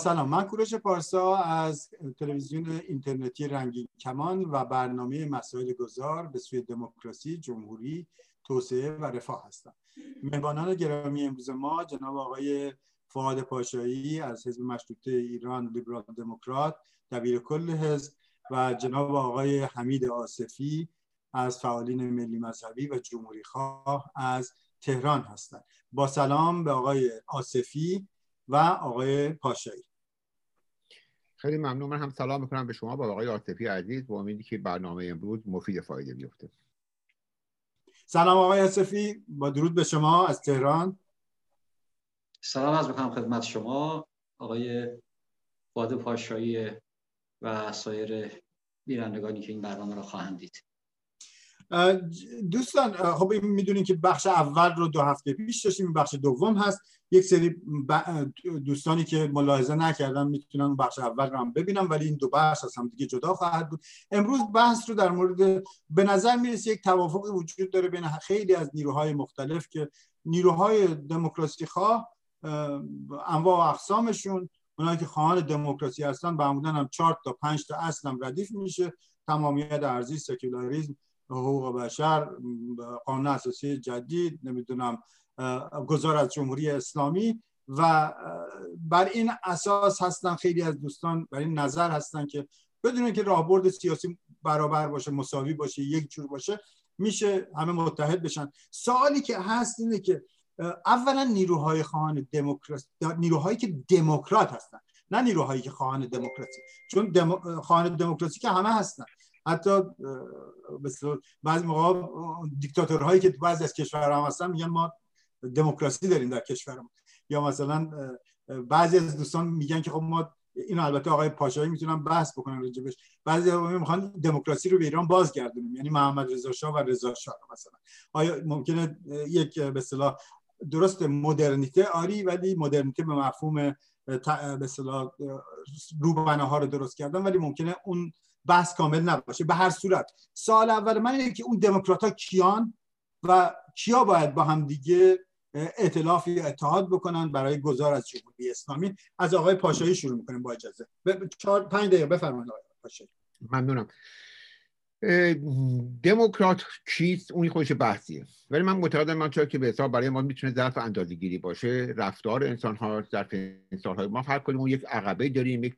سلام. من کوروش پارسا از تلویزیون اینترنتی رنگین کمان و برنامه مسائل گذار به سوی دموکراسی جمهوری توسعه و رفاه هستم. مهمانان گرامی امروز ما جناب آقای فعاد پاشایی از حزب مشروطه ایران لیبرال دموکرات دبیر کل حزب و جناب آقای حمید آصفی از فعالین ملی مذهبی و جمهوری خواه از تهران هستند. با سلام به آقای آصفی و آقای پاشایی. خیلی ممنون. من هم سلام می‌کنم به شما با آقای آصفی عزیز. با امیدی که برنامه امروز مفید فایده بیفته. سلام آقای آصفی با درود به شما از تهران. سلام از می‌کنم خدمت شما آقای فاد پاشایی و سایر بینندگانی که این برنامه را خواهند دید. دوستان خب می‌دونین که بخش اول رو دو هفته پیش داشتیم بخش دوم هست. یک سری دوستانی که ملاحظه نکردن می‌تونن بخش اول رو هم ببینم ولی این دو بخش از هم دیگه جدا خواهد بود. امروز بحث رو در مورد به نظر می‌رسه یک توافق وجود داره بین خیلی از نیروهای مختلف که نیروهای دموکراسی خواه انواع و اقسامشون اونایی که خواهان دموکراسی هستن معمولا هم چهار تا پنج تا اصل هم ردیف میشه. تمامیت ارزی سکولاریسم حقوق بشر قانون اساسی جدید نمی‌دونم گذار از جمهوری اسلامی و بر این اساس هستن خیلی از دوستان بر این نظر هستن که بدون که راهبرد سیاسی برابر باشه مساوی باشه یک جور باشه میشه همه متحد بشن. سوالی که هست اینه که اولا نیروهای خواهان دموکراسی نیروهایی که دموکرات هستن نه نیروهایی که خواهان دموکراسی. چون دم... خواهان دموکراسی که همه هستن. حتی بعضی موقع دیکتاتورهایی که بعضی از کشورها هستن میگن ما دموکراسی داریم در کشورمون یا مثلا بعضی از دوستان میگن که خب ما اینو البته آقای پاشایی می‌تونن بحث بکنن راجبش. بعضی می‌خوان دموکراسی رو به ایران بازگردونیم یعنی محمد رضا شاه و رضا شاه مثلا. آیا ممکنه یک به اصطلاح درست مدرنیته؟ آری ولی مدرنیته به مفهوم به اصطلاح ها رو درست کردن ولی ممکنه اون بحث کامل نباشه. به هر صورت سال اول من اینه که اون دموکرات ها کیان و کیا باید با هم دیگه ائتلاف یا اتحاد بکنن برای گذار از جمهوری اسلامی. از آقای پاشایی شروع می‌کنیم با اجازه. چهار پنج دقیقه بفرمایید آقای پاشایی. ممنونم. دموکرات کیست؟ اونی خودش بحثیه. ولی من معتقدم من چرا که به حساب برای ما می‌تونه ظرف اندازه گیری باشه رفتار انسان ها ظرف انسان های ما کنیم اون یک عقبه داریم یک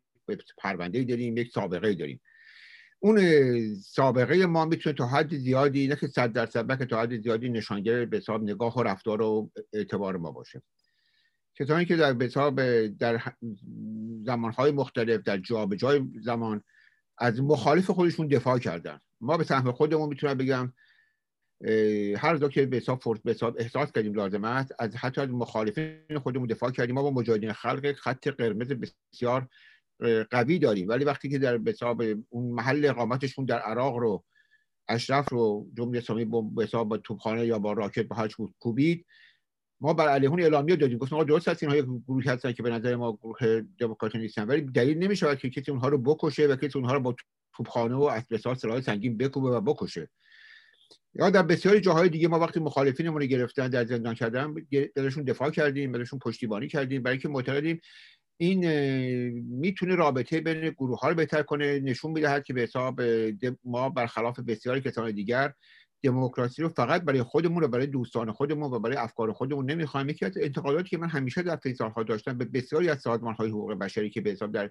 پرونده داریم یک سابقه داریم. اون سابقه ما می‌تونه تا حد زیادی نه که صد درصد بلکه تا حد زیادی نشانگر به حساب نگاه و رفتار و اعتبار ما باشه. کسانی که در حساب در زمانهای مختلف در جای زمان از مخالف خودشون دفاع کردن. ما به سهم خودمون می‌تونم بگم هر دو که به حساب فرص به حساب احساس کردیم لازم است از حتی از مخالفین خودمون دفاع کردیم. ما با مجاهدین خلق خط قرمز بسیار قوی داریم. ولی وقتی که در حساب اون محل اقامتشون در عراق رو اشرف رو جمهوری اسلامی به حساب با توپخانه یا با راکت با هرچ کوبید ما بر علیهون اعلامیه دادیم. گفتیم آقا درست هست اینها گروهی هستن که به نظر ما گروه دموکرات نیستن. ولی دلیل نمیشه که کسی اونها رو بکشه و کسی اونها رو با توپخانه و اسلحه سلاح سنگین بکوبه و بکشه. یا در بسیاری جاهای دیگه ما وقتی مخالفینمون رو گرفتن در زندان کردن ازشون دفاع کردیم ازشون پشتیبانی کردیم. برای اینکه معتقدیم این می‌تونه رابطه بین گروه ها رو بهتر کنه نشون می‌دهد که به حساب ما برخلاف بسیاری کسان دیگر دموکراسی رو فقط برای خودمون و برای دوستان خودمون و برای افکار خودمون نمی‌خوایم. یکی از انتقاداتی که من همیشه در طی سالها داشتم به بسیاری از سازمان های حقوق بشری که به حساب در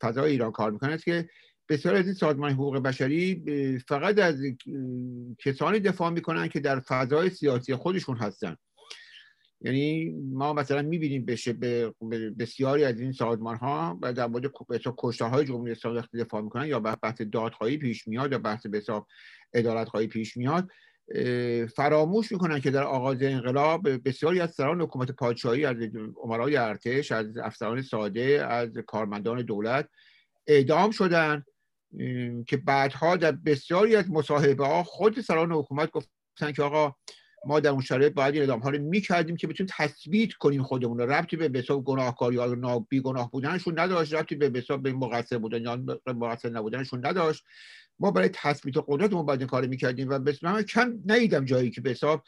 فضای ایران کار می‌کنن است که بسیاری از این سازمان حقوق بشری فقط از کسانی دفاع می‌کنن که در فضای سیاسی خودشون هستن. یعنی ما مثلا می‌بینیم بشه به بسیاری از این سازمان ها و در مورد کشته های جمهوری اسلامی وقتی دفاع می‌کنن یا بحث دادخواهی پیش میاد یا بحث به حساب ادالت خواهی پیش میاد فراموش می‌کنن که در آغاز انقلاب بسیاری از سران حکومت پادشاهی از عمرای ارتش از افسران ساده از کارمندان دولت اعدام شدن که بعدها در بسیاری از مصاحبه ها خود سران حکومت گفتن که آقا ما در اون شرایط باید این اعدام ها رو می‌کردیم که بتونیم تثبیت کنیم خودمون رو. ربطی به حساب گناهکاری یا بی گناه بودنشون نداشت. ربطی به حساب به مقصر بودن یا مقصر نبودنشون نداشت. ما برای تثبیت قدرتمون باید این کار می‌کردیم و به کم ندیدم جایی که به حساب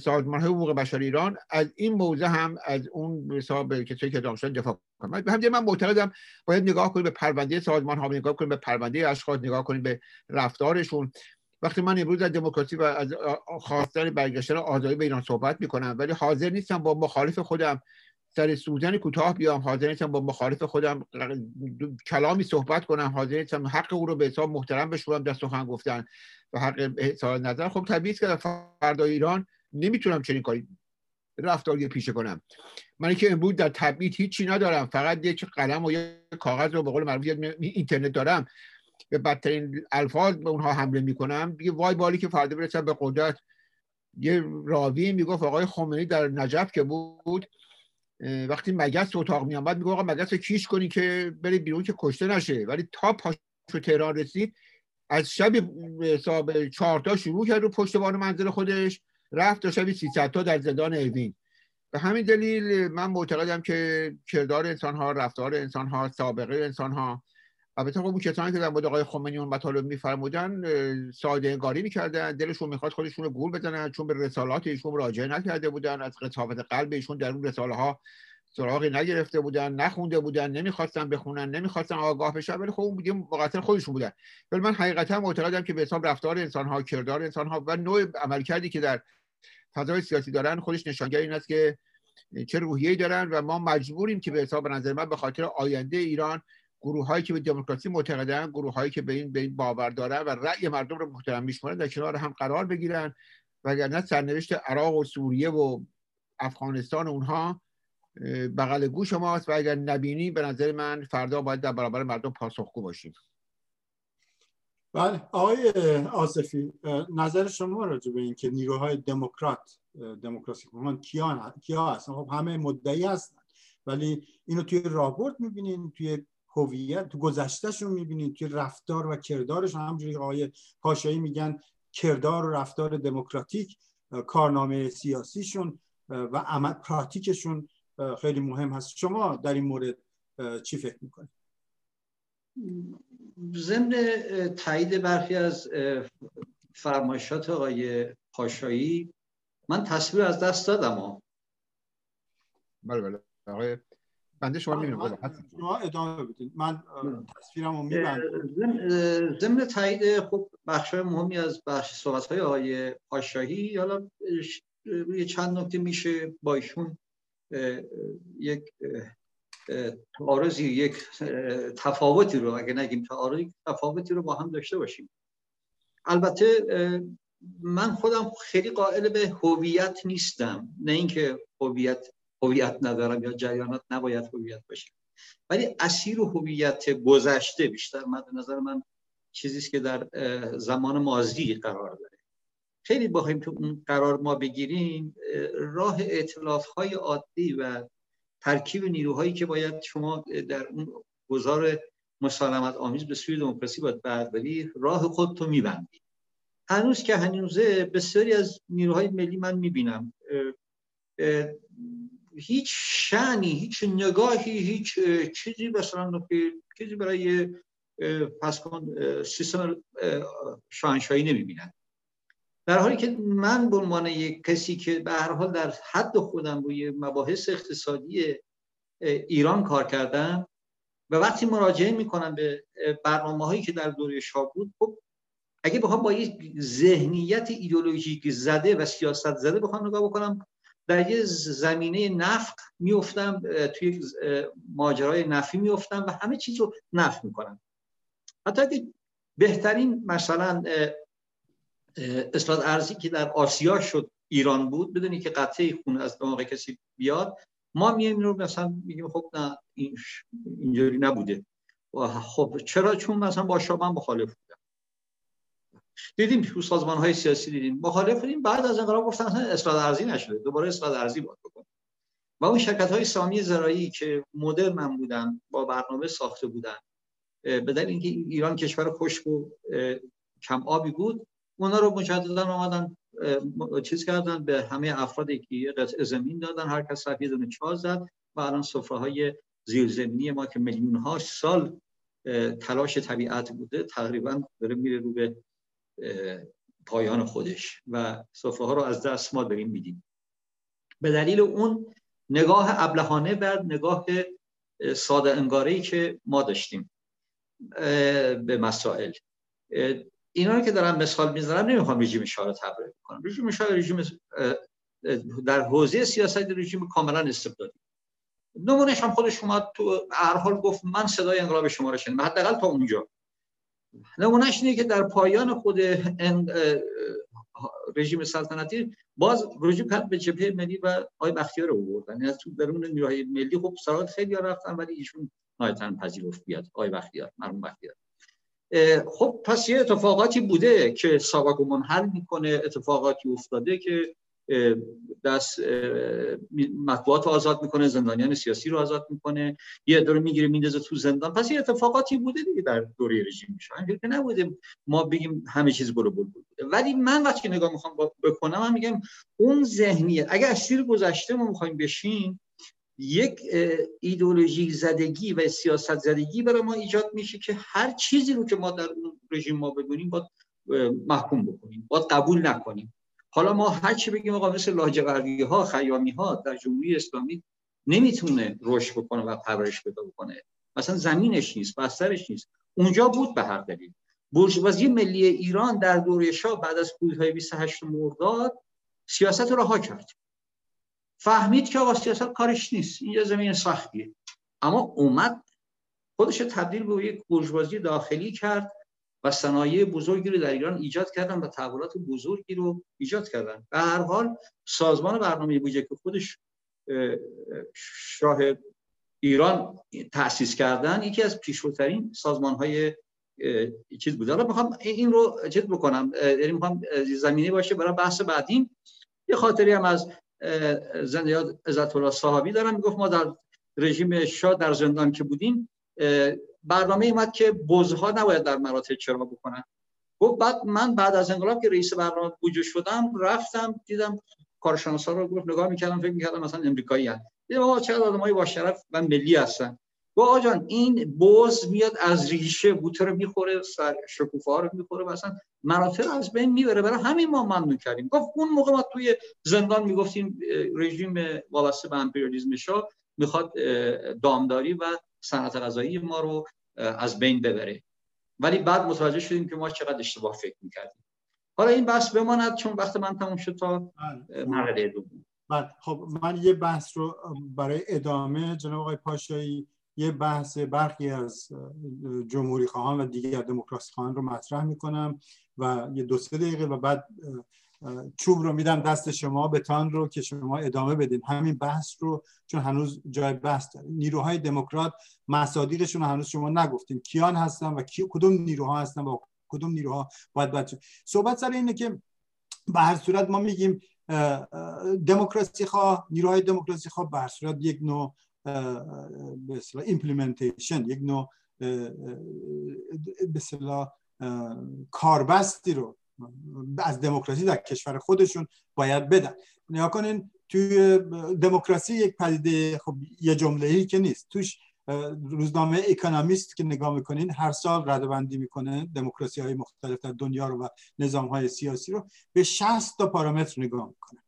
سازمان های حقوق بشر ایران از این موضع هم از اون حساب کسایی که دانشان دفاع کنند به همین من معتقدم باید نگاه کنیم به پرونده سازمان ها نگاه کنیم به پرونده اشخاص نگاه کنیم به رفتارشون. وقتی من امروز از دموکراسی و از خواستن برگشتن آزادی به ایران صحبت می‌کنم ولی حاضر نیستم با مخالف خودم سر سوزن کوتاه بیام حاضر نیستم با مخالف خودم کلامی صحبت کنم حاضر نیستم حق او رو به حساب محترم بشورم در سخن گفتن و حق احساس نظر خب طبیعی است که فردا ایران نمی‌تونم چنین کاری رفتاری پیشه کنم. من که امروز در تبعید هیچی ندارم فقط یک قلم و یک کاغذ رو به قول معروف اینترنت دارم. به بدترین الفاظ به اونها حمله می‌کنم. دیگه وای بالی که فردا برسم به قدرت. یه راوی می‌گفت آقای خمینی در نجف که بود وقتی مگس اتاق می آمد میگه آقا مگس کیش کنی که بری بیرون که کشته نشه. ولی تا پاشو تهران رسید از شب حساب چهار تا شروع کرد رو پشتبان منزل خودش. رفت تا شب 300 تا در زندان اوین. به همین دلیل من معتقدم که کردار انسان ها رفتار انسان ها سابقه انسان ها البته خب کسانی که در مورد آقای خمینی اون مطالب میفرمودن ساده انگاری می‌کردن دلشون می‌خواد خودشون رو گول بزنن چون به رسالات ایشون راجعه نکرده بودن از قصافت قلب ایشون در اون رساله ها سراغی نگرفته بودن نخونده بودن نمی‌خواستن بخونن نمی‌خواستن آگاه بشن ولی خب دیگه مقصر خودشون بودن. ولی من حقیقتا معتقدم که به حساب رفتار انسان ها کردار انسان ها و نوع عملکردی که در فضای سیاسی دارن خودش نشانگر این است که چه روحیه‌ای دارن و ما مجبوریم که به حساب نظر من به خاطر آینده ایران گروه هایی که به دموکراسی معتقدن گروه هایی که به این به این باور دارن و رأی مردم رو محترم میشمارن در کنار هم قرار بگیرن. وگرنه سرنوشت عراق و سوریه و افغانستان اونها بغل گوش ماست و اگر نبینی به نظر من فردا باید در برابر مردم پاسخگو باشیم. بله. آقای آصفی نظر شما راجع به اینکه نیروهای دموکرات دموکراسی کیا کیا هستن؟ خب همه مدعی هستن. ولی اینو توی راهبرد می‌بینین توی هویت تو گذشتهشون می‌بینید که رفتار و کردارشون همجوری آقای پاشایی میگن کردار و رفتار دموکراتیک کارنامه سیاسیشون و عمل پراتیکشون خیلی مهم هست. شما در این مورد چی فکر می‌کنید؟ ضمن تایید برخی از فرمایشات آقای پاشایی من تصویر از دست دادم. بله بله. آقای بنده شما می‌بینم شما ادامه بدید من تصویرم رو میبندم ضمن تایید خب بخش مهمی از بخش صحبت های آقای پاشاهی حالا روی چند نکته میشه با ایشون یک تعارضی یک تفاوتی رو اگه نگیم تعارضی تفاوتی رو با هم داشته باشیم البته من خودم خیلی قائل به هویت نیستم نه اینکه هویت هویت ندارم یا جریانات نباید هویت باشه. ولی اسیر هویت گذشته بیشتر مد نظر من چیزی که در زمان ماضی قرار داره. خیلی بخوایم تو اون قرار ما بگیریم راه اطلاف های عادی و ترکیب نیروهایی که باید شما در اون گذار مسالمت آمیز به سوی دموکراسی باید برداری راه خود تو میبندی. هنوز که هنوزه بسیاری از نیروهای ملی من می‌بینم هیچ شعنی هیچ نگاهی هیچ چیزی مثلا چیزی برای پس سیستم شاهنشاهی نمی‌بینن. در حالی که من به عنوان یک کسی که به هر حال در حد خودم روی مباحث اقتصادی ایران کار کردم و وقتی مراجعه می‌کنم به برنامه هایی که در دوره شاه بود خب اگه بخوام با یک ذهنیت ایدئولوژیک زده و سیاست زده بخوام نگاه بکنم در یه زمینه نفق میفتم توی ماجرای نفی میفتم و همه چیز رو نفت می‌کنم. حتی که بهترین مثلا اصلاحات ارزی که در آسیا شد ایران بود بدونی که قطعه خون از دماغ کسی بیاد ما میایم رو مثلا میگیم خب نه این اینجوری نبوده. خب چرا؟ چون مثلا با شما مخالف دیدیم تو سازمان های سیاسی دیدیم. مخالف بودیم. بعد از انقلاب گفتن اصلاح ارزی نشده. دوباره اصلاح ارزی بکن و اون شرکت های سامی زراعی که مدل من بودن با برنامه ساخته بودن به دلیل اینکه ایران کشور خشک و کم آبی بود اونا رو مجددا آمدن چیز کردن به همه افرادی که قطع زمین دادن. هر کس یه دونه چهار زد و الان سفره های زیرزمینی ما که میلیون ها سال تلاش طبیعت بوده تقریبا داره میره رو به پایان خودش و صفحه ها رو از دست ما داریم میدیم. به دلیل اون نگاه ابلهانه بر نگاه ساده انگاره که ما داشتیم به مسائل. اینا رو که دارم مثال می‌زنم نمی‌خوام رژیم شاه رو تبرئه کنم رژیم شاه رژیم در حوزه سیاست رژیم کاملا استبدادی. نمونش هم خودش اومد تو هر حال گفت من صدای انقلاب شما رو شنیدم. حداقل تا اونجا. نمونش اینه که در پایان خود رژیم سلطنتی باز رجوع کرد به جبهه ملی و آقای بختیار رو بردن یعنی تو درون نیروهای ملی خب سرات خیلی رفتن ولی ایشون نایتن پذیرفت بیاد. آقای بختیار مرحوم بختیار. خب پس یه اتفاقاتی بوده که ساواک منحل می‌کنه اتفاقاتی افتاده که دست مطبوعات رو آزاد می‌کنه زندانیان سیاسی رو آزاد می‌کنه. یه داره می‌گیره میندازه تو زندان. پس یه اتفاقاتی بوده دیگه در دوره رژیم میشه. که نبوده. ما بگیم همه چیز برو بول بوده. ولی من وقتی نگاه می‌خوام بکنم من میگم اون ذهنیت اگر اسیر گذشته ما می‌خوایم بشین یک ایدولوژی زدگی و سیاست زدگی برای ما ایجاد میشه که هر چیزی رو که ما در اون رژیم ما بگونیم باید محکوم بکنیم. باید قبول نکنیم. حالا ما هر چی بگیم آقا مثل لاجقردی ها خیامی ها در جمهوری اسلامی نمی‌تونه رشد بکنه و پرورش پیدا بکنه. مثلا زمینش نیست بسترش نیست. اونجا بود به هر دلیل. برجوازی ملی ایران در دوره شاه بعد از کودتای 28 مرداد سیاست رها کرد. فهمید که آقا سیاست کارش نیست. اینجا زمین سختیه. اما اومد خودش تبدیل به یک برجوازی داخلی کرد. و صنایع بزرگی رو در ایران ایجاد کردن و تحولات بزرگی رو ایجاد کردن. به هر حال سازمان برنامه بودجه که خودش شاه ایران تأسیس کردن یکی از پیشروترین سازمان های چیز بوده. حالا می‌خوام این رو چیز بکنم. یعنی می‌خوام زمینه باشه برای بحث بعدیم. یه خاطری هم از زنده یاد عزت الله صحابی دارم. می‌گفت ما در رژیم شاه در زندان که بودیم برنامه اومد که بزها نباید در مراتع چرا بکنن. گفت بعد من بعد از انقلاب که رئیس برنامه بودجه شدم رفتم دیدم کارشناسا رو گفت نگاه می‌کردم فکر می‌کردم مثلا امریکایی هستن. دیدم آقا چقدر آدمای با شرف و ملی هستن. گفت آقا جان این بز میاد از ریشه بوته رو می‌خوره سر شکوفه ها رو می‌خوره اصلا مناطق از بین می‌بره. برای همین ما ممنون کردیم. گفت اون موقع ما توی زندان می‌گفتیم رژیم وابسته به امپریالیسم شاه می‌خواد دامداری و صنعت غذایی ما رو از بین ببره. ولی بعد متوجه شدیم که ما چقدر اشتباه فکر می‌کردیم. حالا این بحث بماند چون وقت من تموم شد تا. مرحله دوم. بله. خب من یه بحث رو برای ادامه جناب آقای پاشایی یه بحث برخی از جمهوری خواهان و دیگر دموکراسی خواهان رو مطرح می‌کنم و یه دو سه دقیقه و بعد چوب رو میدم دست شما بتان رو که شما ادامه بدین. همین بحث رو چون هنوز جای بحث داره نیروهای دموکرات مصادیقشون هنوز شما نگفتین. کیان هستن و کی کدوم نیروها هستن و کدوم نیروها باید بچه صحبت سر اینه که به هر صورت ما میگیم دموکراسی خواه نیروهای دموکراسی خواه به هر صورت یک نوع به implementation یک نوع به کاربستی رو از دموکراسی در کشور خودشون باید بدن. نگاه کنین توی دموکراسی یک پدیده خب یه جمله ای که نیست. توش روزنامه اکونومیست که نگاه می‌کنین هر سال رده بندی می‌کنه دموکراسی های مختلف در دنیا رو و نظام های سیاسی رو. به 60 تا پارامتر نگاه می‌کنه.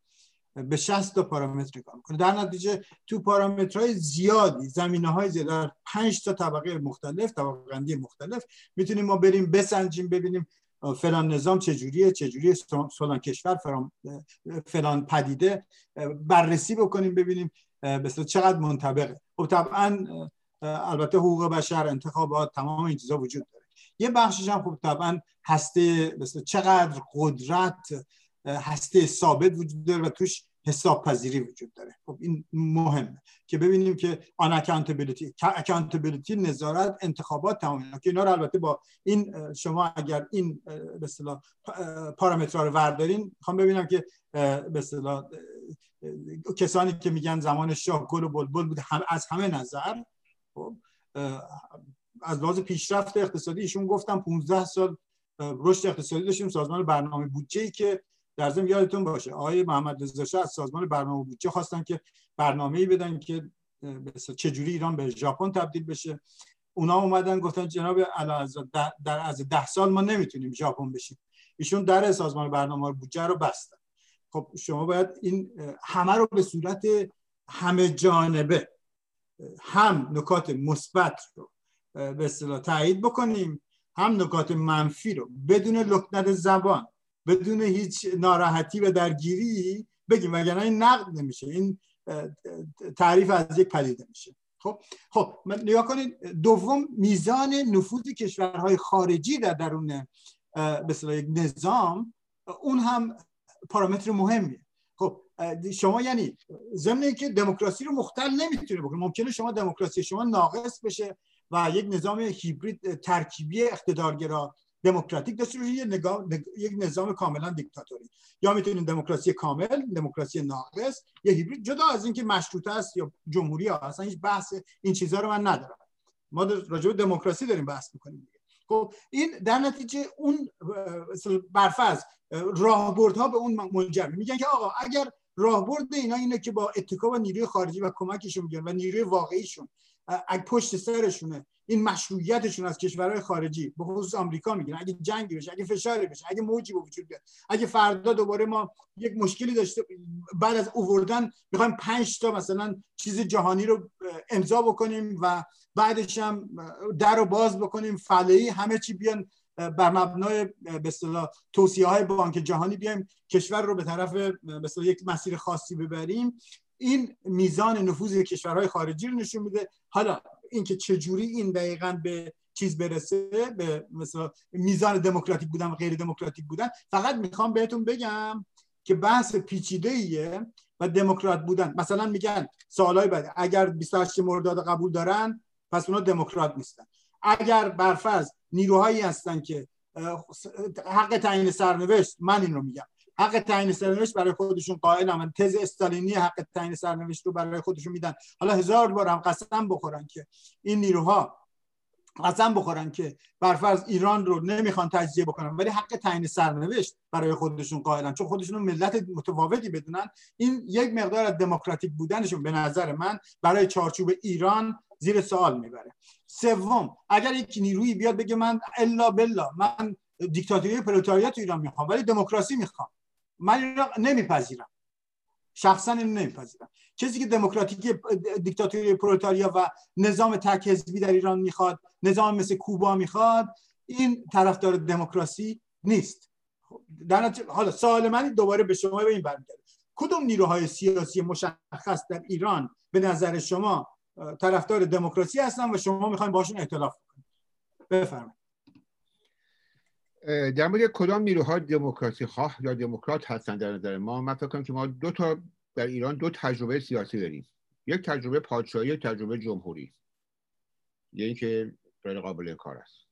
به 60 تا پارامتر نگاه می‌کنه. در نتیجه تو پارامترهای زیادی زمینه های زیاد در 5 تا طبقه مختلف طبقه مختلف می‌تونیم ما بریم بسنجیم ببینیم فلان نظام چجوریه چجوری فلان کشور فلان, پدیده بررسی بکنیم ببینیم مثلا چقدر منطبقه. خب طبعا البته حقوق بشر انتخابات تمام این چیزا وجود داره. یه بخشش هم خب طبعا هسته مثلا چقدر قدرت هسته ثابت وجود داره و توش حساب پذیری وجود داره. خب این مهمه که ببینیم که آن accountability accountability نظارت انتخابات تمام که اینا رو البته با این شما اگر این به اصطلاح پارامترها رو وردارین می‌خوام ببینم که به اصطلاح کسانی که میگن زمان شاه گل و بلبل بود هم از همه نظر خب از لحاظ پیشرفت اقتصادی ایشون گفتم 15 سال رشد اقتصادی داشتیم سازمان برنامه بودجه که در ضمن یادتون باشه آقای محمد رضا از سازمان برنامه بودجه خواستن که برنامه‌ای بدن که چجوری ایران به ژاپن تبدیل بشه. اونا اومدن گفتن جناب در از ده سال ما نمی‌تونیم ژاپن بشیم. ایشون در سازمان برنامه بودجه رو بستن. خب شما باید این همه رو به صورت همه جانبه هم نکات مثبت رو به اصطلاح تایید بکنیم هم نکات منفی رو بدون لکنت زبان. بدون هیچ ناراحتی و درگیری بگیم وگرنه این نقد نمیشه. این تعریف از یک پدیده میشه. خب خب نگاه کنید دوم میزان نفوذ کشورهای خارجی در درون به یک نظام اون هم پارامتر مهمیه. خب شما یعنی ضمن که دموکراسی رو مختل نمی‌تونه بکنه ممکنه شما دموکراسی شما ناقص بشه و یک نظام هیبرید ترکیبی اقتدارگرا دموکراتیک داشته باشید یک نظام کاملا دیکتاتوری. یا می‌تونید دموکراسی کامل دموکراسی ناقص یا هیبرید. جدا از اینکه مشروطه است یا جمهوری ها اصلا هیچ بحث این چیزها رو من ندارم. ما راجع به دموکراسی داریم بحث می‌کنیم خب این در نتیجه اون برفرض راهبردها به اون منجر میگن که آقا اگر راهبرد اینا اینه که با اتکا و نیروی خارجی و کمکشون بیان و نیروی واقعیشون پشت سرشونه. این مشروعیتشون از کشورهای خارجی به خصوص آمریکا میگن اگه جنگی بشه اگه فشاری بشه اگه موجی به وجود بیاد اگه فردا دوباره ما یک مشکلی داشته بعد از اووردن می‌خوایم پنج تا مثلا چیز جهانی رو امضا بکنیم و بعدش هم در رو باز بکنیم فلهی همه چی بیان بر مبنای به اصطلاح توصیه های بانک جهانی بیایم کشور رو به طرف به یک مسیر خاصی ببریم. این میزان نفوذ کشورهای خارجی رو نشون میده. حالا اینکه چجوری این دقیقا به چیز برسه به مثلا میزان دموکراتیک بودن و غیر دموکراتیک بودن فقط می‌خوام بهتون بگم که بحث پیچیده ایه و دموکرات بودن. مثلا میگن سوالای بعد اگر 28 مرداد قبول دارن پس اونا دموکرات نیستن. اگر برفرض نیروهایی هستن که حق تعیین سرنوشت من این رو میگم. حق تعیین سرنوشت برای خودشون قائلن تز استالینی حق تعیین سرنوشت رو برای خودشون میدن. حالا هزار بار هم قسم بخورن که این نیروها قسم بخورن که برفرض ایران رو نمی‌خوان تجزیه بکنن ولی حق تعیین سرنوشت برای خودشون قائلن. چون خودشون ملت متفاوتی بدونن. این یک مقدار از دموکراتیک بودنشون به نظر من برای چارچوب ایران زیر سوال می‌بره. سوم اگر یک نیرویی بیاد بگه من الا بلا من دیکتاتوری پرولتاریات ایران می‌خوام ولی دموکراسی می‌خوام. من این نمیپذیرم. شخصا این نمیپذیرم. کسی که دموکراتیک دیکتاتوری پرولتاریا و نظام تک حزبی در ایران می‌خواد نظام مثل کوبا می‌خواد این طرفدار دموکراسی نیست. در حالا سوال من دوباره به شما به این برمیگرده کدوم نیروهای سیاسی مشخص در ایران به نظر شما طرفدار دموکراسی هستن و شما می‌خواین باشون ائتلاف کنید بفرمایید. در مورد کدام نیروها دموکراسی خواه یا دموکرات هستن در نظر ما؟ من فکر کنم که ما دو تا در ایران دو تجربه سیاسی داریم. یک تجربه پادشاهی یک تجربه جمهوری. یعنی که غیر قابل کار است.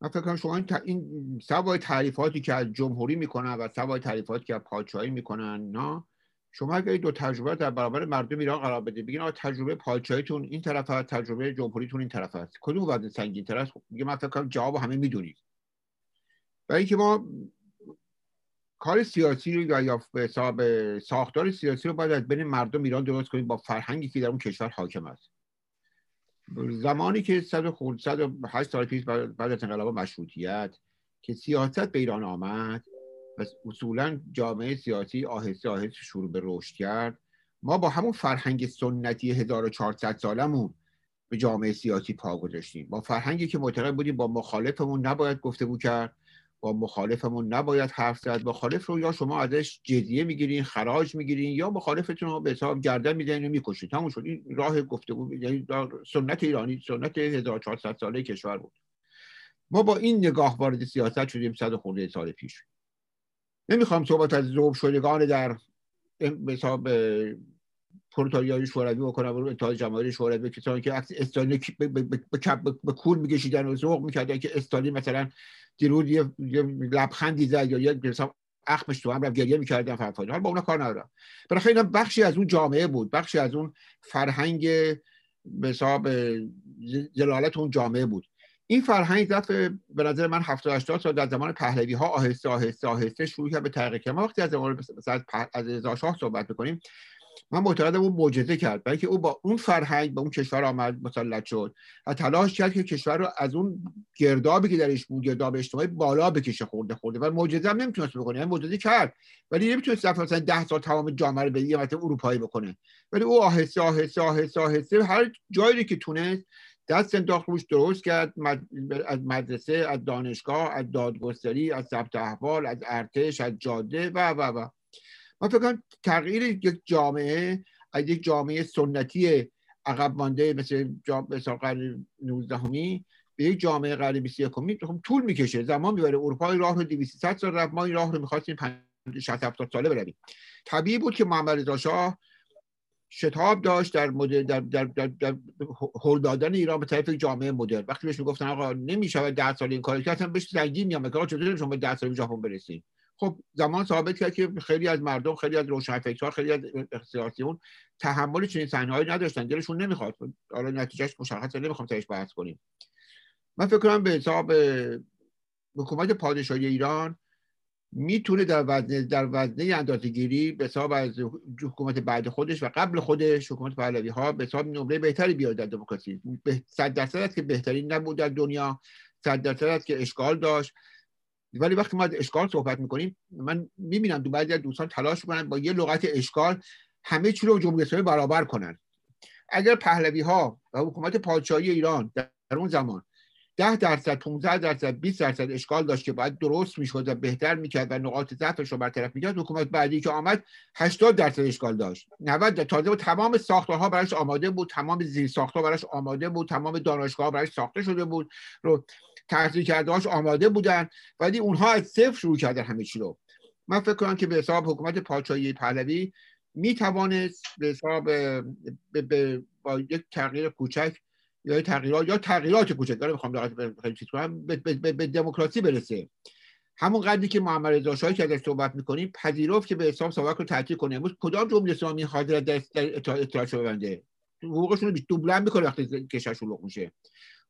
من فکر کنم شما این سوای تعریفاتی که از جمهوری می‌کنن و سوای تعریفاتی که از پادشاهی می‌کنن نه؟ شما اگر دو تجربه در برابر مردم ایران قرار بده بگین تجربه پادشاهیتون این طرف هست تجربه جمهوریتون این طرف هست. کدوم وزن سنگین تر است من فکر کنم جواب همه می‌دونید. و اینکه ما کار سیاسی رو یا حساب ساختار سیاسی رو باید از بین مردم ایران درست کنیم با فرهنگی که در اون کشور حاکم است. زمانی که 108 سال پیش بعد از انقلاب مشروطیت که سیاست به ایران آمد و اصولا جامعه سیاسی آهسته آهسته شروع به رشد کرد ما با همون فرهنگ سنتی 1400 سالمون به جامعه سیاسی پا گذاشتیم. با فرهنگی که معتقد بودیم با مخالفمون نباید گفتگو کرد. با مخالفمون نباید حرف زد. مخالف رو یا شما ازش جزیه می‌گیرین خراج می‌گیرین یا مخالفتون رو به حساب گردن میدین و می‌کشید تموم شد. این راه گفتگو یعنی سنت ایرانی سنت 1400 ساله کشور بود. ما با این نگاه وارد سیاست شدیم صد خورده سال پیش. نمی‌خوام صحبت از ذوب شدگان در حساب پروتاریای شوروی و اتحاد جماهیر شوروی کسانی که عکس استالین به, کول میکشیدن و ذوق می‌کردن که استالین مثلا دیروز یه, لبخندی زد یا یه اخمش تو هم رفت گریه می‌کردن فرفانی حالا با اونا کار ندارم برای اینا بخشی از اون جامعه بود. بخشی از اون فرهنگ به حساب زلالت اون جامعه بود. این فرهنگ دفعه به نظر من 70 80 سال در زمان پهلوی ها آهسته آهسته آهسته شروع کرد به تحقیق. ما وقتی از زمان از رضا شاه صحبت بکنیم من معتقدم اون معجزه کرد بلکه او با اون فرهنگ به اون کشور آمد مسلط شد و تلاش کرد که کشور رو از اون گردابی که درش بود گرداب اجتماعی بالا بکشه خورده خورده. و معجزه هم نمی‌تونست بکنه یعنی معجزه کرد. ولی نمی‌تونست مثلا 10 سال تمام جامعه رو به یه اروپایی بکنه. ولی او آهسته آهسته آهسته آهسته هر جایی که تونست دست انداخت روش درست کرد. از مدرسه از دانشگاه از دادگستری از ثبت احوال از ارتش از جاده و و و. من فکر تغییر یک جامعه از یک جامعه سنتی عقب مانده مثل جامعه قرن 19 به یک جامعه قرن 21 خب طول می‌کشه زمان می‌بره. اروپا راه رو 200 سال رفت ما این راه رو می‌خواستیم 60 70 ساله برویم. طبیعی بود که محمد رضا شاه شتاب داشت در مدل در در در, در هل دادن ایران به طرف جامعه مدرن. وقتی بهش می‌گفتن آقا نمیشه 10 سال این کارو کرد بهش سنگین میام که چطور شما 10 سال به ژاپن برسید؟ خب زمان ثابت کرد که خیلی از مردم خیلی از روشنفکرها خیلی از سیاسیون تحمل چنین صحنه‌ای نداشتن. دلشون نمی‌خواد حالا نتیجهش مشخصه. نمی‌خوام تاش بحث کنیم. من فکر کنم به حساب حکومت پادشاهی ایران می‌تونه در وزنه در وزنه اندازه‌گیری به حساب از حکومت بعد خودش و قبل خودش حکومت پهلوی ها به حساب نمره بهتری بیاد در دموکراسی. صد درصد است که بهترین نبود در دنیا. صد درصد است که اشکال داشت. ولی وقتی ما از اشکال صحبت می‌کنیم من می‌بینم دو بعضی از دوستان تلاش می‌کنن با یه لغت اشکال همه چی رو جمهوری اسلامی برابر کنن. اگر پهلوی ها و حکومت پادشاهی ایران در اون زمان ده درصد 15 درصد 20 درصد اشکال داشت که باید درست می‌شد و بهتر می‌کرد و نقاط ضعفش رو برطرف می‌کرد حکومت بعدی که آمد 80 درصد اشکال داشت. 90 تازه و تمام ساختارها براش آماده بود تمام زیر ساختها براش آماده بود تمام دانشگاه براش ساخته شده بود. رو تحصیل کردهاش آماده بودن ولی اونها از صفر شروع کردن همه چی رو. من فکر کنم که به حساب حکومت پادشاهی پهلوی می توانست به حساب با یک تغییر کوچک یا تغییرات یا تغییرات کوچک داره می‌خوام چیز کنم به, دموکراسی برسه. همون قدری که محمد رضا شاهی که ازش صحبت می‌کنیم پذیرفت که به حساب سواک رو تعطیل کنه. امروز کدام جمهوری اسلامی حاضر در اطلاعات ببنده؟ حقوقشون رو دوبلن می‌کنه وقتی کشورشون لغ میشه.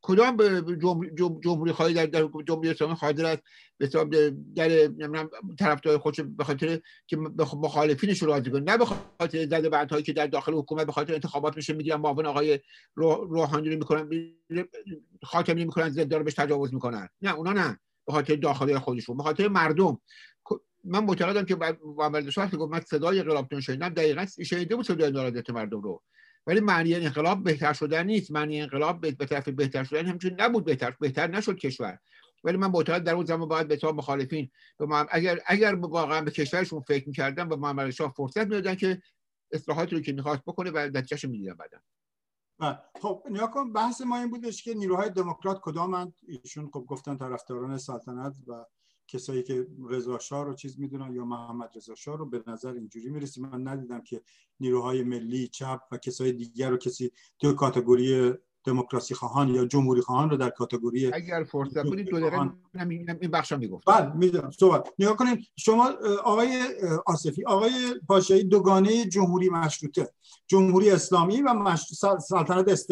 کدام جمهوری خواهی در, جمهوری اسلامی حاضر است؟ به حساب در طرفدار خودش به خاطر که مخالفینش رو راضی کنه. نه به خاطر زده بندهایی که در داخل حکومت به خاطر انتخابات میشه می‌گیرن معاون آقای روحانی رو می‌کنن خاتمی می‌کنن زنده رو بهش تجاوز می‌کنن. نه اونا نه. به خاطر داخلی خودشون به خاطر مردم. من معتقدم که محمد شاه که گفت من صدای انقلاب شنیدم دقیقاً شنیده بود صدای نارضایت مردم رو. ولی معنی انقلاب بهتر شدن نیست. معنی انقلاب به طرف بهتر شدن همچنین نبود. بهتر بهتر نشد کشور. ولی من معتقد در اون زمان باید به حساب مخالفین اگر اگر واقعا به کشورشون فکر می‌کردن و محمد شاه فرصت می‌دادن که اصلاحاتی رو که می‌خواست بکنه و نتیجهش می‌دیدن بعدا. خب نیا کن بحث ما این بودش که نیروهای دموکرات کدامند؟ ایشون خب گفتن طرفداران سلطنت و کسایی که رضا شاه رو چیز می‌دونن یا محمد رضا شاه رو به نظر اینجوری می‌رسی. من ندیدم که نیروهای ملی چپ و کسای دیگر رو کسی تو کاتگوری دموکراسی خواهان یا جمهوری خواهان رو در کاتگوری اگر فرصت بودید دو دقیقه این بخشا می‌گفت بله می‌دونم. صحبت. نگاه کنید شما آقای آصفی آقای پاشایی دوگانه جمهوری مشروطه جمهوری اسلامی و سلطنت است...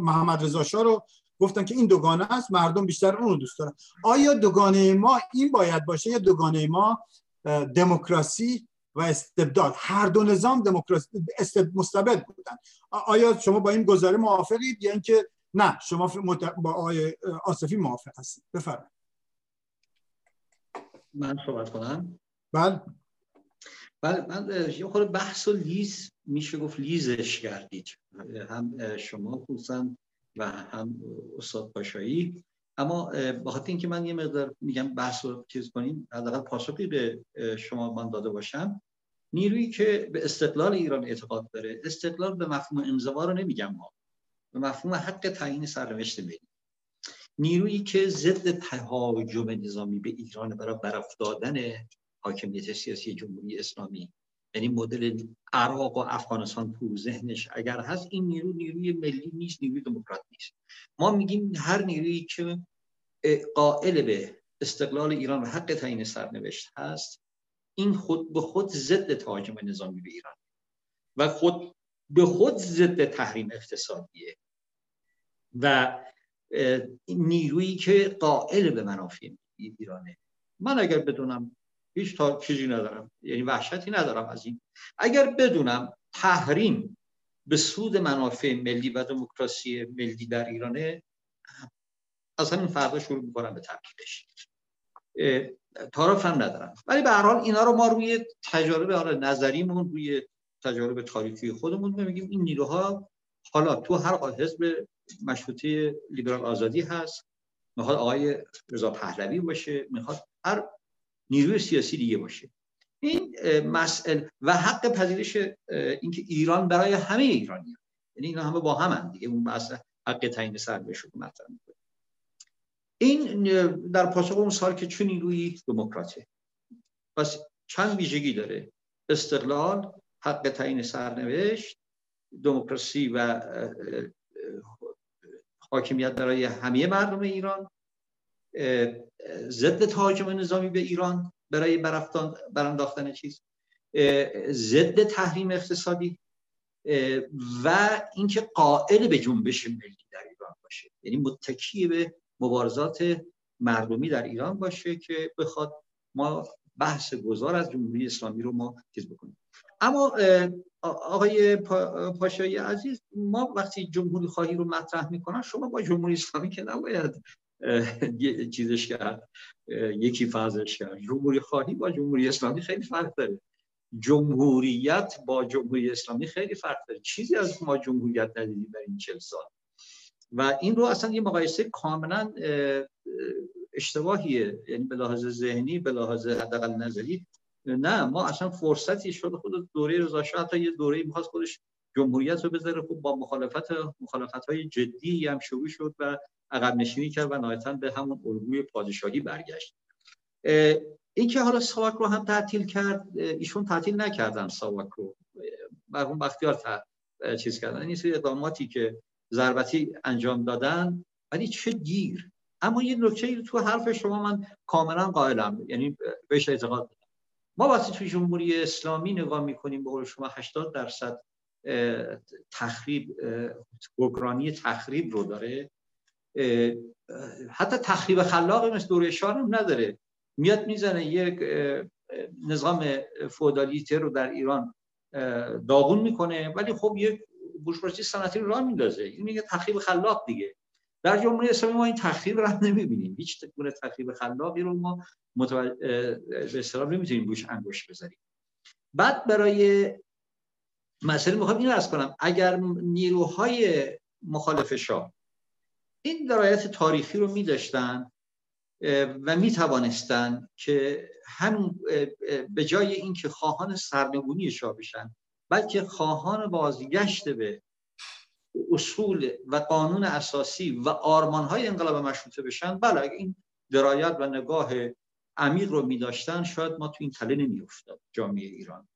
محمد رضا شاه رو گفتن که این دوگانه است مردم بیشتر اون رو دوست دارن. آیا دوگانه ما این باید باشه؟ یا دوگانه ما دموکراسی و استبداد؟ هر دو نظام دموکراسی مستبد بودن. آیا شما با این گزاره موافقید؟ یا اینکه نه شما با آقای آصفی موافق هستید؟ بفرمایید. من صحبت کنم. بله. بله من یه خورده بحث و لیز میشه گفت لیزش کردید. هم شما خصوصا و هم استاد پاشایی. اما با خاطر اینکه من یه مقدار میگم بحث رو چیز کنیم حداقل پاسخی به شما من داده باشم. نیرویی که به استقلال ایران اعتقاد داره استقلال به مفهوم انزوا رو نمیگم ما. به مفهوم حق تعیین سرنوشت ملی نیرویی که ضد تهاجم نظامی به ایران برای برافتادن حاکمیت سیاسی جمهوری اسلامی یعنی مدل عراق و افغانستان تو ذهنش اگر هست این نیرو نیروی ملی نیست نیروی دموکرات. نیست ما میگیم هر نیرویی که قائل به استقلال ایران و حق تعیین سرنوشت هست این خود به خود ضد تهاجم نظامی به ایران. و خود به خود ضد تحریم اقتصادیه. و نیرویی که قائل به منافع ایرانه. من اگر بدونم هیچ تا چیزی ندارم. یعنی وحشتی ندارم از این. اگر بدونم تحریم به سود منافع ملی و دموکراسی ملی در ایرانه از همین فردا شروع می‌کنم به تبدیلش تعارف هم ندارم. ولی به هر حال اینا رو ما روی تجارب حالا نظریمون روی تجارب تاریخی خودمون میگیم این نیروها حالا تو هر حزب مشروطه لیبرال آزادی هست می‌خواد آقای رضا پهلوی باشه می‌خواد هر نیروی سیاسی دیگه باشه. این مسئله و حق پذیرش اینکه ایران برای همه ایرانی یعنی اینا همه با هم دیگه. اون بحث حق تعیین سرنوشت مطرح می‌کنه. این در پاسخ اون سال که چه نیروی دموکراته. پس چند ویژگی داره. استقلال حق تعیین سرنوشت دموکراسی و حاکمیت برای همه مردم ایران ضد تهاجم نظامی به ایران. برای برانداختن چیز. ضد تحریم اقتصادی و اینکه قائل به جنبش ملی در ایران باشه. یعنی متکی به مبارزات مردمی در ایران باشه که بخواد ما بحث گذار از جمهوری اسلامی رو ما چیز بکنیم. اما آقای پاشایی عزیز ما وقتی جمهوری خواهی رو مطرح می‌کنن شما با جمهوری اسلامی که نباید چیزش کرد یکی فازش کرد. جمهوری خواهی با جمهوری اسلامی خیلی فرق داره. جمهوریت با جمهوری اسلامی خیلی فرق داره. چیزی از ما جمهوریت ندیدیم در این چل سال. و این رو اصلا یه مقایسه کاملا اشتباهیه. یعنی به لحاظ ذهنی به لحاظ حداقل نظری نه ما اصلا فرصتی شد خود دوره رضا شاه حتی یه دوره می‌خواست خودش جمهوریت رو بذاره. خب با مخالفت مخالفت های جدی هم شروع شد و عقب نشینی کرد و نهایتا به همون الگوی پادشاهی برگشت. این که حالا ساواک رو هم تعطیل کرد ایشون تعطیل نکردن ساواک رو. مرحوم بختیار چیز کردن. این سری اقداماتی که ضربتی انجام دادن ولی چه گیر. اما یه نکته تو حرف شما من کاملا قائلم. یعنی بهش اعتقاد ما وقتی توی جمهوری اسلامی نگاه می‌کنیم به قول شما 80 درصد تخریب بگرانی تخریب رو داره. حتی تخریب خلاقی مثل دوره شاه هم نداره. میاد می‌زنه یک نظام فودالیته رو در ایران داغون می‌کنه ولی خب یک بورژوازی صنعتی رو راه میندازه. این میگه تخریب خلاق دیگه. در جمهوری اسلامی ما این تخریب رو نمی‌بینیم. هیچ گونه تخریب خلاقی رو ما متوجه به اصطلاح نمی‌تونیم بوش انگوش بذاریم. بعد برای مسئله می‌خوام این از کنم اگر نیروهای مخالف شاه این درایت تاریخی رو میداشتن و می توانستن که هم به جای اینکه خواهان سرنگونی شاه بشن بلکه خواهان بازگشت به اصول و قانون اساسی و آرمانهای انقلاب مشروطه بشن بله اگه این درایت و نگاه عمیق رو می داشتن شاید ما تو این تله نمی افتاد جامعه ایران.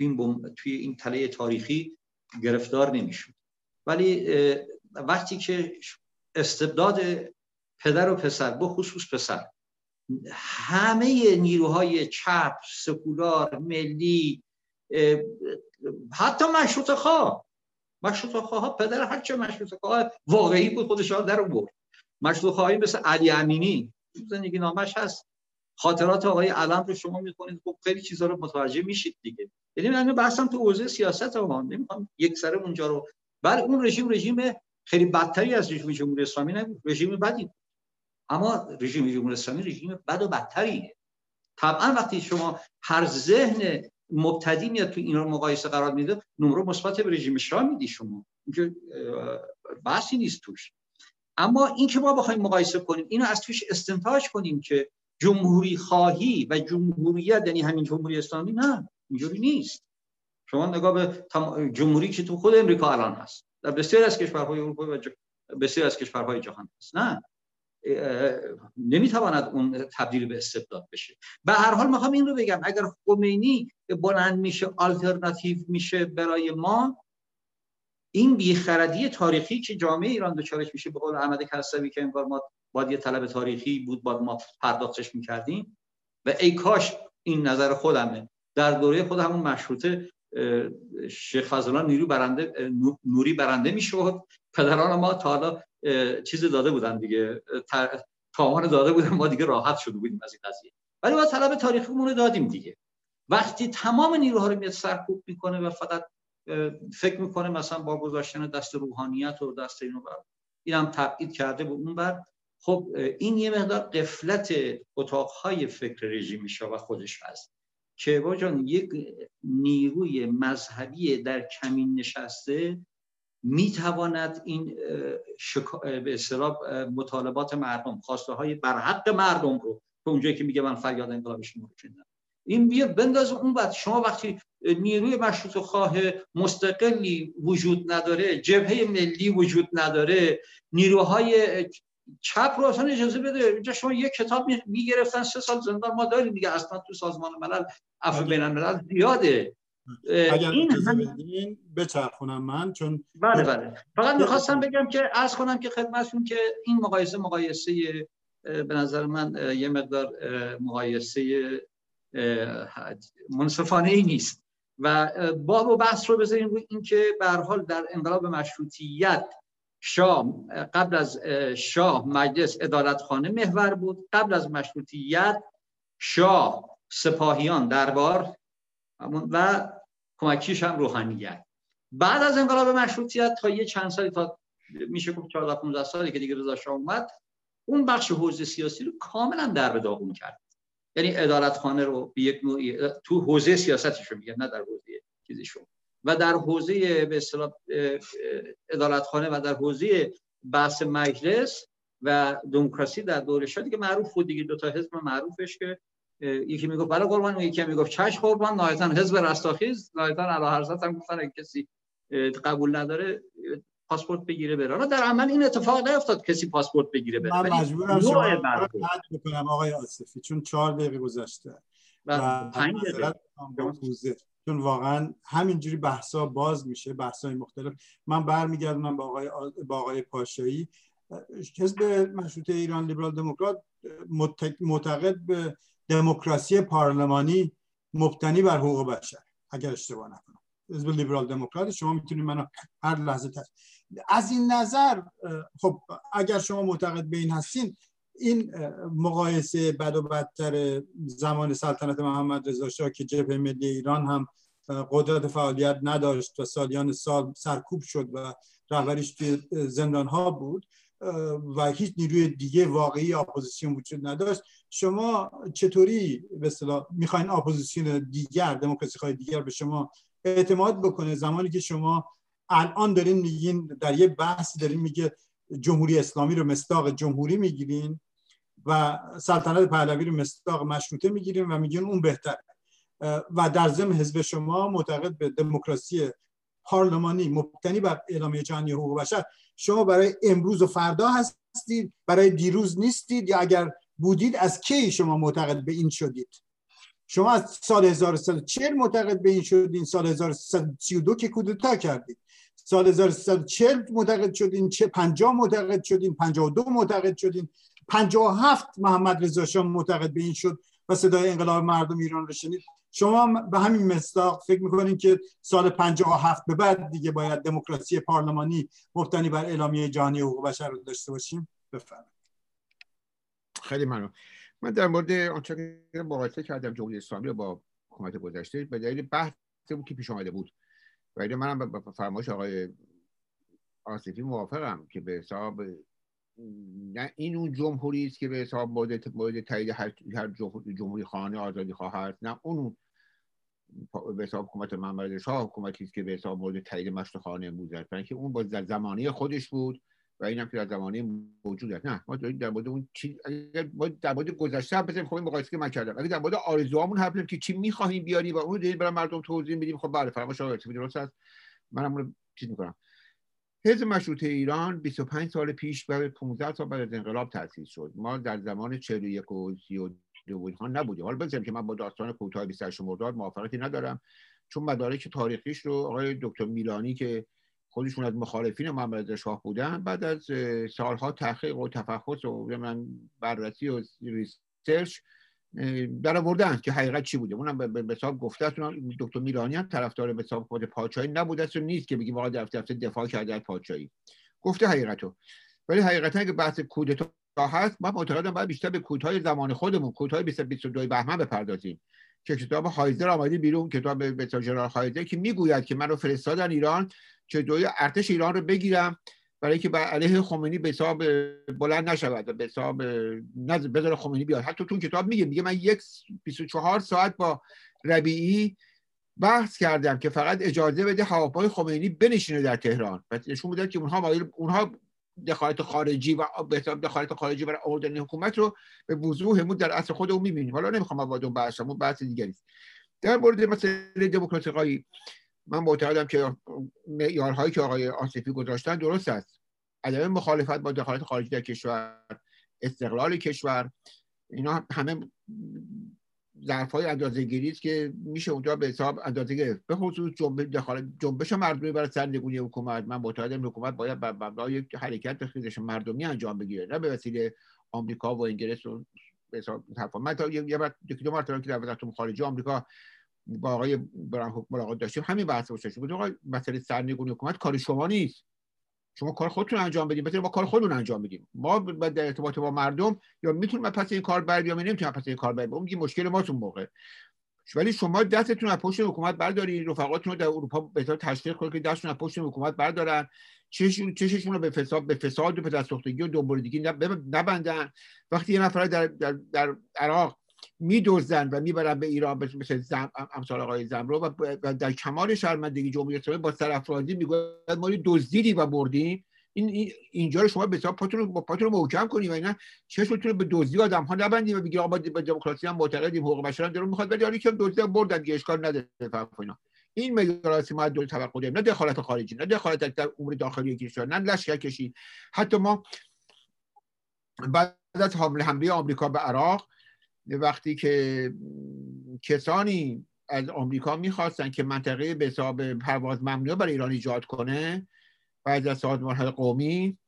توی این, توی این تله تاریخی گرفتار نمی‌شد. ولی وقتی که استبداد پدر و پسر به خصوص پسر همه نیروهای چپ سکولار ملی حتی مشروط خواه مشروط خواه پدر هرچه مشروط خواه واقعی بود خودش در برد مشروط خواهی مثل علی امینی زندگی نامش هست. خاطرات آقای علم رو شما می‌خونید خب خیلی چیزا رو متوجه میشید دیگه. یعنی من بحثم تو حوزه سیاست ها نمی‌خوام یک سره اونجا رو. بله اون رژیم رژیم خیلی بدتری از رژیم جمهوری اسلامی نبود رژیم بدی. اما رژیم جمهوری اسلامی رژیم بد و بدتریه طبعا وقتی شما هر ذهن مبتدی میاد تو اینا مقایسه قرار میده نمره مثبت به رژیم شاه میدی شما. اینکه بحثی نیست توش. اما این که ما بخوایم مقایسه کنیم اینو از توش استنتاج کنیم که جمهوری خواهی و جمهوریت یعنی همین جمهوری اسلامی نه اینجوری نیست. شما نگاه به جمهوری که تو خود امریکا الان هست در بسیار از کشورهای اروپایی و بسیار از کشورهای جهان هست نه. نمی‌تواند اون تبدیل به استبداد بشه. به هر حال می‌خوام این رو بگم اگر خمینی بلند میشه آلترناتیو میشه برای ما این بیخردی تاریخی که جامعه ایران دچارش میشه به قول احمد کسوی که انگار ما باید یه طلب تاریخی بود باید ما پرداختش می‌کردیم. و ای کاش این نظر خودمه. در دوره خود همون مشروطه شیخ فضلان نیرو برنده نوری برنده می‌شد. پدران ما تا حالا چیز داده بودن دیگه. تاوان داده بودن ما دیگه راحت شده بودیم از این قضیه. ولی ما طلب تاریخیمون رو دادیم دیگه. وقتی تمام نیروها رو میاد سرکوب می‌کنه و فقط فکر می‌کنه مثلا با گذاشتن دست روحانیت و دست اینو بر این هم تبعید کرده به اون بر. خب این یه مقدار قفلت اتاقهای فکر رژیمی و خودش هست که با جان یک نیروی مذهبی در کمین نشسته می‌تواند این شکا... به اصطلاح مطالبات مردم خواسته های برحق مردم رو به اونجایی که میگه من فریاد انقلاب شما رو این بیا بنداز اون بعد شما وقتی نیروی مشروط خواه مستقلی وجود نداره جبهه ملی وجود نداره نیروهای چپ رو اصلا اجازه بده. اینجا شما یک کتاب می‌گرفتن سه سال زندان ما داریم دیگه. اصلا تو سازمان ملل عفو بین الملل زیاده. اگر این بدین بچرخونم من چون بله بله. فقط می‌خواستم بگم که از کنم که خدمتتون که این مقایسه مقایسه به نظر من یه مقدار مقایسه منصفانه ای نیست. و باب و بحث رو بذاریم روی اینکه به حال در انقلاب مشروطیت شاه قبل از شاه مجلس ادالتخانه محور بود. قبل از مشروطیت شاه سپاهیان دربار و کمکیش هم روحانیت بعد از انقلاب مشروطیت تا یه چند سالی تا میشه گفت 14 15 سالی که دیگه رضا شاه اومد اون بخش حوزه سیاسی رو کاملا در به داغون کرد. یعنی ادارت خانه رو به یک نوعی تو حوزه سیاستش میگن نه در حوزه چیزیشون. و در حوزه به اصطلاح خانه و در حوزه بحث مجلس و دموکراسی در دوره شد دیگه معروف بود دیگه. دو تا حزب معروفش که یکی می‌گفت برای قربان و یکی می‌گفت چش قربان. نهایتا حزب رستاخیز. نهایتا علا حضرت هم گفتن کسی قبول نداره پاسپورت بگیره بره. حالا در عمل این اتفاق نیفتاد کسی پاسپورت بگیره بره. من مجبورم شما بکنم آقای آصفی چون چهار دقیقه گذشته و پنج دقیقه. چون واقعا همینجوری بحثا باز میشه بحثای مختلف. من برمیگردم با آقای با آقای پاشایی. حزب مشروطه ایران لیبرال دموکرات معتقد به دموکراسی پارلمانی مبتنی بر حقوق بشر اگر اشتباه نکنم. حزب لیبرال دموکرات شما می‌تونید منو هر لحظه تست. از این نظر خب اگر شما معتقد به این هستین این مقایسه بد و بدتر زمان سلطنت محمد رضا شاه که جبهه ملی ایران هم قدرت فعالیت نداشت و سالیان سال سرکوب شد و رهبریش توی زندان ها بود و هیچ نیروی دیگه واقعی اپوزیسیون وجود نداشت. شما چطوری به اصطلاح می‌خواین اپوزیسیون دیگر دموکراسی های دیگر به شما اعتماد بکنه؟ زمانی که شما الان دارین میگین در یه بحث دارین میگه جمهوری اسلامی رو مستاق جمهوری می‌گیرین و سلطنت پهلوی رو مستاق مشروطه می‌گیرین و میگین اون بهتر و در ضمن حزب شما معتقد به دموکراسی پارلمانی مبتنی بر اعلامیه جهانی حقوق بشر شما برای امروز و فردا هستید برای دیروز نیستید یا اگر بودید از کی شما معتقد به این شدید؟ شما از سال 1340 معتقد به این شدید سال 1332 که کودتا کردید. سال 1340 معتقد شدین چه 50 معتقد شدین 52 معتقد شدین. 57 محمد رضا شاه معتقد به این شد و صدای انقلاب مردم ایران رو شنید. شما به همین مصداق فکر می‌کنین که سال 57 به بعد دیگه باید دموکراسی پارلمانی مبتنی بر اعلامیه جهانی حقوق بشر رو داشته باشیم؟ بفرمایید. خیلی ممنون. من در مورد آنچه مقایسه کردم جمهوری اسلامی با حکومت گذشته به دلیل بحث که پیش آمده بود. و منم با فرمایش آقای آصفی موافقم که به حساب نه این اون جمهوری است که به حساب مورد مورد تایید هر جمهوری خانه آزادی خواه هست نه اون به حساب حکومت محمد شاه حکومتی است که به حساب مورد تایید مشت خانه امروز است. که اون با زمانی خودش بود. و اینم که در زمانه موجود است نه ما داریم در مورد اون چی اگر ما در مورد گذشته هم بزنیم خب این مقایسه که من کردم. اگر در مورد آرزوامون حرف که چی می‌خواهیم بیاری و اون رو برای مردم توضیح میدیم خب بله فرمایش آقای درست است منم اون چیز می‌کنم. حزب مشروطه ایران 25 سال پیش بعد 15 سال بعد از انقلاب تأسیس شد. ما در زمان 41 و 32 اینها نبودیم. حالا بگذاریم که من با داستان کوتاه 28 مرداد موافقتی ندارم. چون مدارک تاریخیش رو آقای دکتر میلانی که خودشون از مخالفین محمد شاه بودن. بعد از سالها تحقیق و تفحص و من بررسی و research در آوردن که حقیقت چی بوده. اونم به حساب گفته دکتر میلانی هم طرفدار به حساب خود پادشاهی نبوده است. و نیست که بگیم در دفاع کرده از پادشاهی. گفته حقیقتو. ولی حقیقتا که بحث کودتا هست ما معتقدم باید بیشتر به کودتای زمان خودمون کودتای 22 بهمن بپردازیم. که کتاب هایزر آمده بیرون کتاب بتا General هایزر که می‌گوید که من رو فرستادن ایران دوی ارتش ایران رو بگیرم برای که بر علیه خمینی به حساب بلند نشود و به حساب خمینی بیاد. حتی تو کتاب میگه میگه من یک 24 ساعت با ربیعی بحث کردم که فقط اجازه بده هواپای خمینی بنشینه در تهران. و نشون می‌داد که اونها اونها دخالت خارجی و به حساب دخالت خارجی برای آوردن حکومت رو به وضوح همون در اصل خود اون می‌بینیم. حالا نمی‌خوام وارد اون بحث اون بحث دیگری در مورد مسئله دموکراسی من معتقدم که معیارهایی که آقای آصفی گذاشتن درست است. عدم مخالفت با دخالت خارجی در کشور استقلال کشور اینا همه ظرف های اندازه گیری است که میشه اونجا به حساب اندازه گرفت. به خصوص جنبش مردمی برای سرنگونی حکومت. من معتقدم حکومت باید بر مبنای حرکت خیزش مردمی انجام بگیره. نه به وسیله آمریکا و انگلیس و به حساب من تا یه بعد دو مرتبه که در وزارت خارجه آمریکا با آقای برام ملاقات داشتیم. همین بحث بود گفتم آقا مسئله سرنگونی حکومت کار شما نیست. شما کار خودتون انجام بدید بهتره ما کار خودمون انجام بدیم. ما در ارتباط با مردم یا می‌تونیم پس این کار بر بیام نمی‌تونیم پس این کار بر بیام. مشکل ما تو موقع. ولی شما دستتون از پشت حکومت بردارید رفقاتون رو در اروپا به تشویق کنید که دستتون از پشت حکومت بردارن. چششون چششون رو به فساد به فساد و به دستوختگی و دنبالدگی نبندن. وقتی یه نفر در, در, در عراق میدزدن و می‌برن به ایران مثل زم، امثال آقای زمرو و در کمال شرمندگی جمهوری اسلامی با سرافرازی می‌گوید ما دزدیدی و بردیم. این اینجا رو شما به پاتون با پاتون رو محکم کنید و اینا چشمتون به دزدی آدم ها نبندید و بگید آقا با دموکراسی هم معتقدیم حقوق بشر هم درون می‌خواد ولی که دزدی بردن دیگه اشکال نداره. اینا. این مدارسی ما دولت توقع داریم. نه دخالت خارجی نه دخالت در امور داخلی کشور نه لشکر کشی. حتی ما بعد از حمله حمله آمریکا به عراق وقتی که کسانی از آمریکا می‌خواستن که منطقه به حساب پرواز ممنوع برای ایران ایجاد کنه و از سازمان های قومی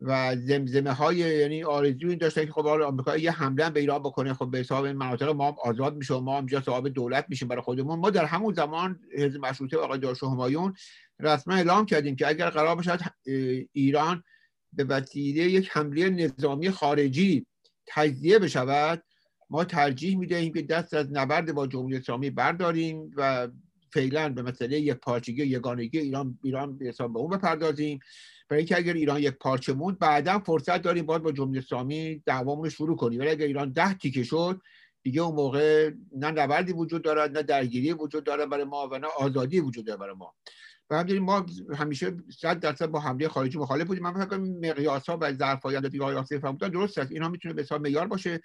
و زمزمه های یعنی آرزوی داشته که خب آمریکا یه حمله به ایران بکنه خب به حساب این مناطق ما آزاد میشه و ما اینجا صاحب دولت میشیم برای خودمون. ما در همون زمان حزب مشروطه آقای دارش همایون رسما اعلام کردیم که اگر قرار باشد ایران به وسیله یک حمله نظامی خارجی تجزیه بشود ما ترجیح می‌دهیم که دست از نبرد با جمهوری اسلامی برداریم و فعلا به مسئله یک پارچگی یگانگی ایران ایران به اون بپردازیم. برای اینکه اگر ایران یک پارچه موند بعدا فرصت داریم باید با جمهوری اسلامی دعوامون شروع کنیم. ولی اگر ایران ده تیکه شد دیگه اون موقع نه نبردی وجود دارد نه درگیری وجود دارد برای ما و نه آزادی وجود دارد برای ما. و همچنین ما همیشه صد درصد با حمله خارجی مخالف بودیم. من فکر کنم مقیاس ها و ظرف های درست است. اینا می‌تونه به حساب معیار باشه.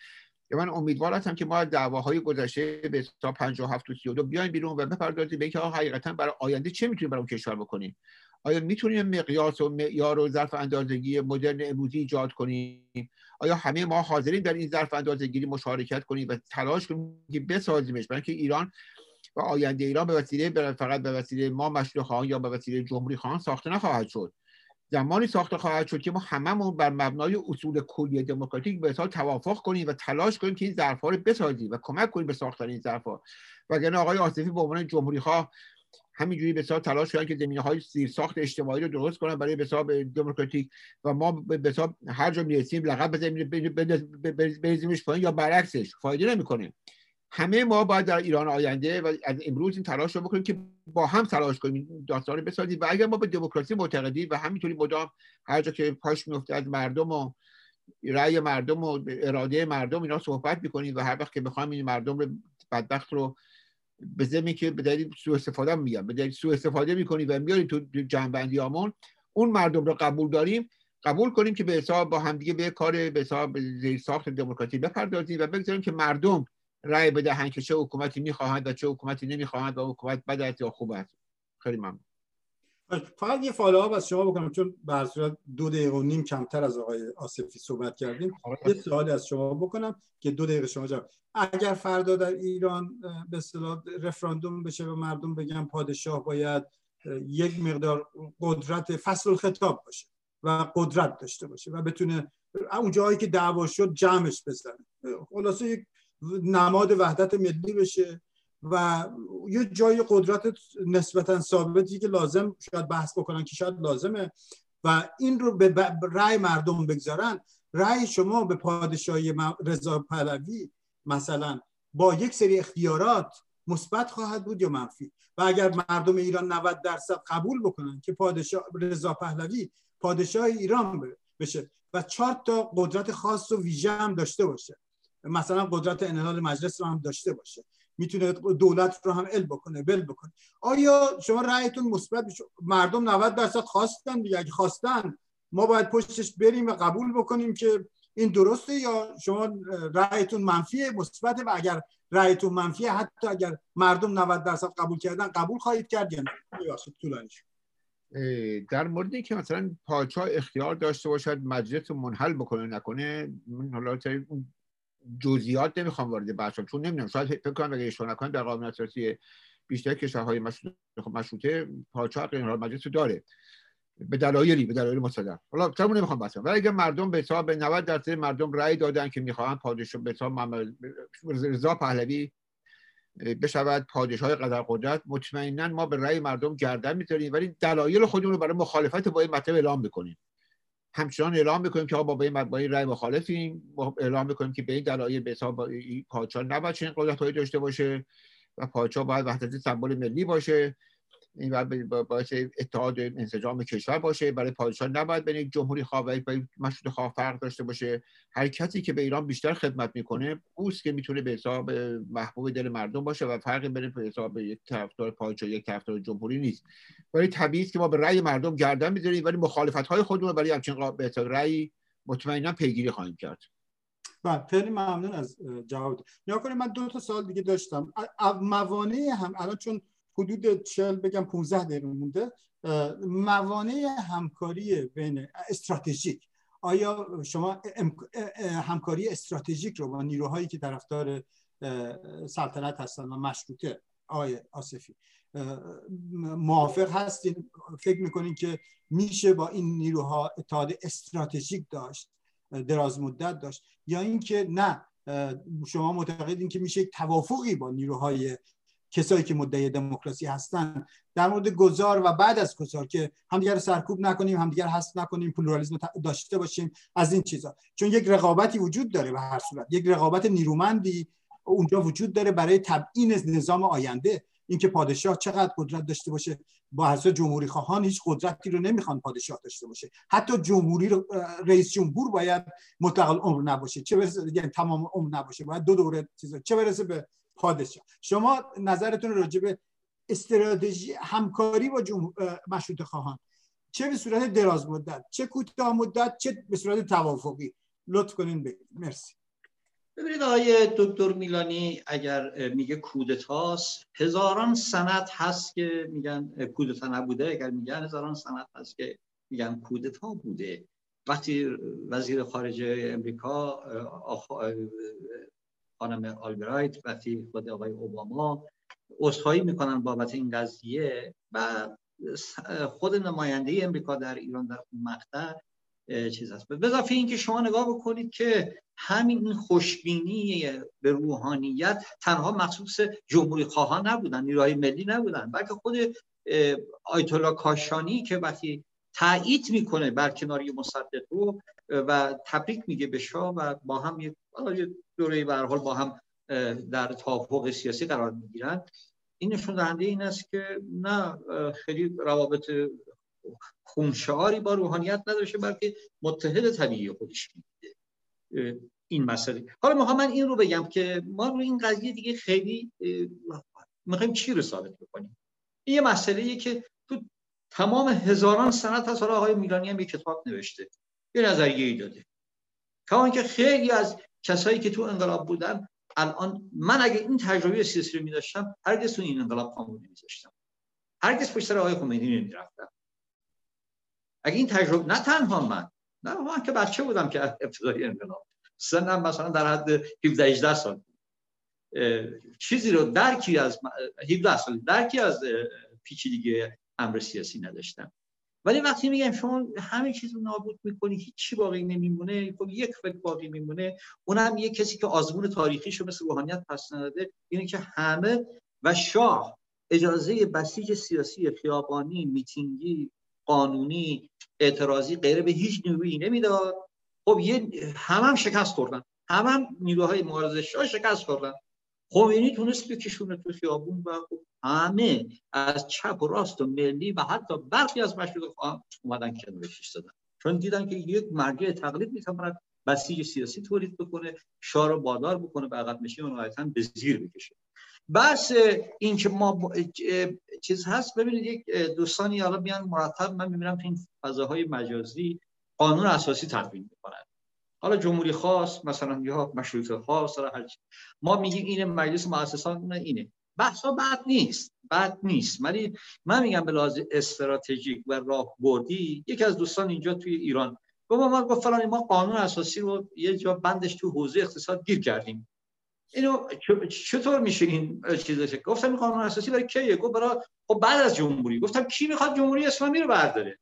من امیدوار هستم که ما دعواهای گذشته به تا 57 و 32 بیایم بیرون و بپردازیم به اینکه حقیقتا برای آینده چه می‌تونیم برای اون کشور بکنیم؟ آیا می‌تونیم مقیاس و معیار و ظرف اندازگی مدرن امروزی ایجاد کنیم؟ آیا همه ما حاضرین در این ظرف اندازه‌گیری مشارکت کنیم و تلاش کنیم که بسازیمش؟ برای اینکه ایران و آینده ایران به وسیله فقط به وسیله ما مشروع خواهان یا به وسیله جمهوری خواهان ساخته نخواهد شد. زمانی ساخته خواهد شد که ما هممون بر مبنای اصول کلی دموکراتیک به توافق کنیم و تلاش کنیم که این ظرفها رو بسازیم و کمک کنیم به ساختن این ظرفها. وگرنه آقای آصفی به عنوان جمهوری خواه همینجوری به تلاش کردن که زمینه های سیر ساخت اجتماعی رو درست کنن برای به دموکراتیک و ما به هر جا می‌رسیم لقب بزنیم بریزیمش پایین یا برعکسش فایده نمی‌کنه. همه ما باید در ایران آینده و از امروز این تلاش رو بکنیم که با هم تلاش کنیم داستان رو بسازیم و اگر ما به دموکراسی معتقدیم و همینطوری مدام هر جا که پاش میفته از مردم و رأی مردم و اراده مردم اینا صحبت می‌کنیم و هر وقت که بخوایم این مردم رو بدبخت رو به زمین که به دلیل سوء استفاده میگم به دلیل سوء استفاده می‌کنیم و میاریم تو جنبندی آمون اون مردم رو قبول داریم قبول کنیم که به حساب با همدیگه به کار به حساب زیر ساخت دموکراسی بپردازیم و بگذاریم که مردم رأی بدهند که چه حکومتی می‌خواهند و چه حکومتی نمی‌خواهند و حکومت بد است یا خوب است. خیلی ممنون. فقط یه فالو از شما بکنم چون به صورت دو دقیقه و نیم کمتر از آقای آصفی صحبت کردیم. یه سوالی از شما بکنم که دو دقیقه شما جواب. اگر فردا در ایران به اصطلاح رفراندوم بشه و مردم بگن پادشاه باید یک مقدار قدرت فصل الخطاب باشه و قدرت داشته باشه و بتونه اون جایی که دعوا شد جمعش بزنه. خلاصه یک نماد وحدت ملی بشه و یه جای قدرت نسبتا ثابتی که لازم شاید بحث بکنن که شاید لازمه و این رو به رأی مردم بگذارن. رأی شما به پادشاهی رضا پهلوی مثلا با یک سری اختیارات مثبت خواهد بود یا منفی؟ و اگر مردم ایران 90 درصد قبول بکنن که پادشاه رضا پهلوی پادشاه ایران بشه و چهار تا قدرت خاص و ویژه هم داشته باشه مثلا قدرت انحلال مجلس رو هم داشته باشه. می‌تونه دولت رو هم ال بکنه بل بکنه. آیا شما رأیتون مثبت مردم 90 درصد خواستن دیگه. اگه خواستن ما باید پشتش بریم و قبول بکنیم که این درسته یا شما رأیتون منفیه مثبت و اگر رأیتون منفیه حتی اگر مردم 90 درصد قبول کردن قبول خواهید کرد یا نه؟ در موردی که مثلا پادشاه اختیار داشته باشد مجلس منحل بکنه نکنه من حالا جزئیات نمی‌خوام وارد بحث چون نمی‌دونم شاید فکر کنم اگه اشتباه نکنم در قانون اساسی بیشتر کشورهای مشروطه پادشاه انحلال مجلس داره. به دلایلی به دلایل مصدق حالا چرا نمی‌خوام بحث ولی اگر مردم به حساب 90 درصد مردم رأی دادن که می‌خوان پادشاه به حساب رضا پهلوی بشود پادشاه قدر قدرت مطمئنا ما به رأی مردم گردن می‌ذاریم ولی دلایل خودمون رو برای مخالفت با این مطلب اعلام می‌کنیم. همچنان اعلام می‌کنیم که با این با این رأی مخالفیم. اعلام می‌کنیم که به این دلایل به حساب پادشاه نباید چنین قدرت‌هایی داشته باشه و پادشاه باید وحدت سمبل ملی باشه. این باعث اتحاد انسجام کشور باشه. برای پادشاه نباید بین جمهوری خواه و مشروط خواه فرق داشته باشه. هر کسی که به ایران بیشتر خدمت می‌کنه اوست که می‌تونه به حساب محبوب دل مردم باشه و فرقی بین به حساب یک طرفدار پادشاه یک طرفدار جمهوری نیست. ولی طبیعی که ما به رأی مردم گردن می‌ذاریم ولی مخالفت های خودمون برای همچین به رأی مطمئنا پیگیری خواهیم کرد. بله خیلی ممنون از جواب نیا کنید من دو تا سال دیگه داشتم. موانع هم الان چون حدود 40 بگم 15 دقیقه مونده موانع همکاری بین استراتژیک. آیا شما همکاری استراتژیک رو با نیروهایی که طرفدار سلطنت هستن و مشروطه آقای آصفی موافق هستین؟ فکر می‌کنین که میشه با این نیروها اتحاد استراتژیک داشت دراز مدت داشت؟ یا اینکه نه شما معتقدین که میشه توافقی با نیروهای کسایی که مدعی دموکراسی هستن در مورد گذار و بعد از گذار که همدیگر سرکوب نکنیم همدیگر حذف نکنیم پلورالیسم داشته باشیم از این چیزا. چون یک رقابتی وجود داره به هر صورت. یک رقابت نیرومندی اونجا وجود داره برای تبیین نظام آینده. اینکه پادشاه چقدر قدرت داشته باشه. با حسب جمهوری خواهان هیچ قدرتی رو نمی‌خوان پادشاه داشته باشه. حتی جمهوری رئیس جمهور باید مطلق عمر نباشه. چه برسه یعنی تمام عمر نباشه. باید دو دوره چیزا چه برسه به پادشاه شما نظرتون راجع به استراتژی همکاری با مشروط خواهان. چه به صورت دراز مدت چه کوتاه مدت چه به صورت توافقی. لطف کنین بگید. مرسی. ببینید آقای دکتر میلانی اگر میگه کودتاست هزاران سنت هست که میگن کودتا نبوده. اگر میگن هزاران سنت هست که میگن کودتا بوده. وقتی وزیر خارجه امریکا خانم آلبرایت وقتی خود آقای اوباما اصخایی می‌کنن بابت این قضیه و خود نماینده امریکا در ایران در اون مقطع چیز هست. به اضافه اینکه شما نگاه بکنید که همین خوشبینی به روحانیت تنها مخصوص جمهوری خواهان نبودن نیروهای ملی نبودن بلکه خود آیت الله کاشانی که وقتی تایید می‌کنه بر کناری مصدق رو و تبریک میگه به شاه و با هم یک دوره به حال با هم در توافق سیاسی قرار می‌گیرن. این نشون دهنده این است که نه خیلی روابط خونشعاری با روحانیت نداشته بلکه متحد طبیعی خودش میده این مسئله. حالا می‌خوام من این رو بگم که ما رو این قضیه دیگه خیلی می‌خوایم چی رو ثابت بکنیم؟ این یه مسئله که تو تمام هزاران سنت از حالا آقای میلانی هم یک کتاب نوشته یه نظریه ای داده که خیلی از کسایی که تو انقلاب بودن الان من اگه این تجربه سیاسی رو میداشتم هرگز تو این انقلاب پامو نمیذاشتم هرگز پشت سر آقای خمینی نمی‌رفتم. اگه این تجربه نه تنها من نه من که بچه بودم که ابتدای انقلاب سنم مثلا در حد 17 18 سال چیزی رو درکی از 17 سال درکی از پیچیدگی امر سیاسی نداشتم. ولی وقتی میگم شما همه چیز رو نابود می‌کنی هیچی باقی نمیمونه. خب یک فکر باقی میمونه. اونم یک کسی که آزمون تاریخیشو مثل روحانیت پس نداده اینه که همه و شاه اجازه بسیج سیاسی خیابانی میتینگی قانونی اعتراضی غیره به هیچ نیرویی نمی‌داد. خب یه هم, هم شکست خوردن. هم, هم نیروهای مبارزه شاه شکست خوردن. خمینی تونست بکشونه تو خیابون و خب همه از چپ و راست و ملی و حتی برخی از مشروط خواهم اومدن کنارش دادن چون دیدن که یک مرجع تقلید می‌تواند بسیج سیاسی تولید بکنه شار و بادار بکنه به عقب نشین و به زیر بکشه. بس این که ما چیز هست ببینید یک دوستانی حالا بیان مرتب من می‌بینم تو این فضاهای مجازی قانون اساسی تدوین می‌کنن. حالا جمهوری خاص مثلا یا مشروط خاص هر ما میگیم این مجلس مؤسسان اینه. بحثا بد نیست بد نیست. ولی من میگم به لحاظ استراتژیک و راه بردی یکی از دوستان اینجا توی ایران گفت ما گفت فلانی ما قانون اساسی رو یه جا بندش تو حوزه اقتصاد گیر کردیم. اینو چطور میشه این چیزش گفتم این قانون اساسی برای کیه؟ گفت برای خب بعد از جمهوری. گفتم کی می‌خواد جمهوری اسلامی رو برداره؟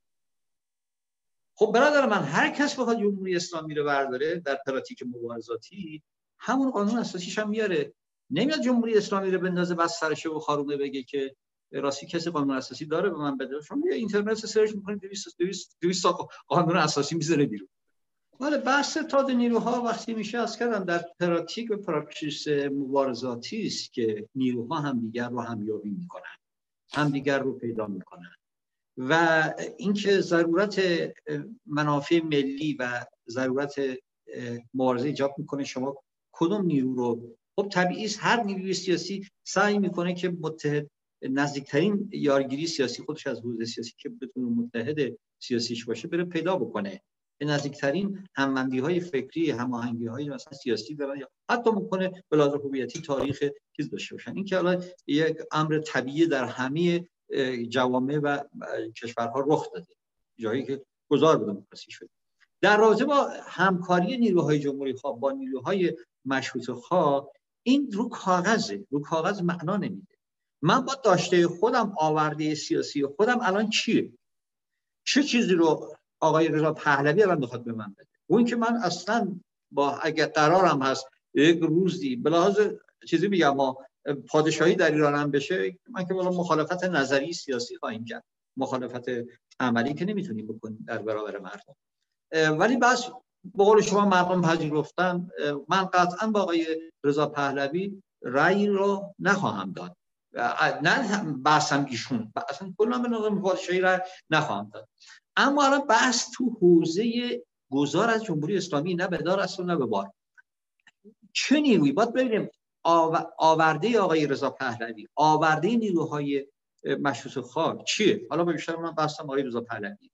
خب برادر من هر کس بخواد جمهوری اسلامی رو برداره در پراتیک مبارزاتی همون قانون اساسیش هم میاره. نمیاد جمهوری اسلامی رو بندازه بعد سرشو بخارونه بگه که راستی کسی قانون اساسی داره به من بده. شما یه اینترنت search می‌کنید 200 200 قانون اساسی می‌ذاره بیرون. ولی بحث اتحاد نیروها وقتی میشه عرض کردم در پراتیک و practice مبارزاتی است که نیروها هم دیگر رو هم‌یابی می‌کنن. همدیگر رو پیدا می‌کنن. و اینکه ضرورت منافع ملی و ضرورت مبارزه ایجاب می‌کنه شما کدوم نیرو رو خب طبیعی هر نیروی سیاسی سعی می‌کنه که متحد نزدیکترین یارگیری سیاسی خودش از حوزه سیاسی که بتونه متحد سیاسیش باشه بره پیدا بکنه. به نزدیکترین هموندی های فکری هماهنگی های مثلا سیاسی دارن یا حتی ممکنه به هویتی تاریخ چیز داشته باشن. این که الان یک امر طبیعی در همه جوامع و کشورها رخ داده جایی که گذار به دموکراسی شده. در رابطه با همکاری نیروهای جمهوری خواه با نیروهای مشروط خواه این رو کاغذه. رو کاغذ معنا نمیده. من با داشته خودم آورده سیاسی خودم الان چیه؟ چه چیزی رو آقای رضا پهلوی الان می‌خواد به من بده؟ اون که من اصلا با اگه قرارم هست یک روزی به چیزی میگم ما پادشاهی در ایران هم بشه من که بالا مخالفت نظری سیاسی خواهیم کرد. مخالفت عملی که نمی‌تونیم بکنیم در برابر مردم. ولی بس به قول شما مردم پذیرفتن من قطعا با آقای رضا پهلوی رأی رو نخواهم داد. نه بحثم ایشون اصلا کلا به نظام پادشاهی رأی نخواهم داد. اما الان بحث تو حوزه گذار از جمهوری اسلامی نه به دار است و نه به بار. چه نیروی؟ باید ببینیم آورده آقای رضا پهلوی آورده نیروهای مشروط خواه چیه؟ حالا بیشتر من بحثم آقای رضا پهلوی.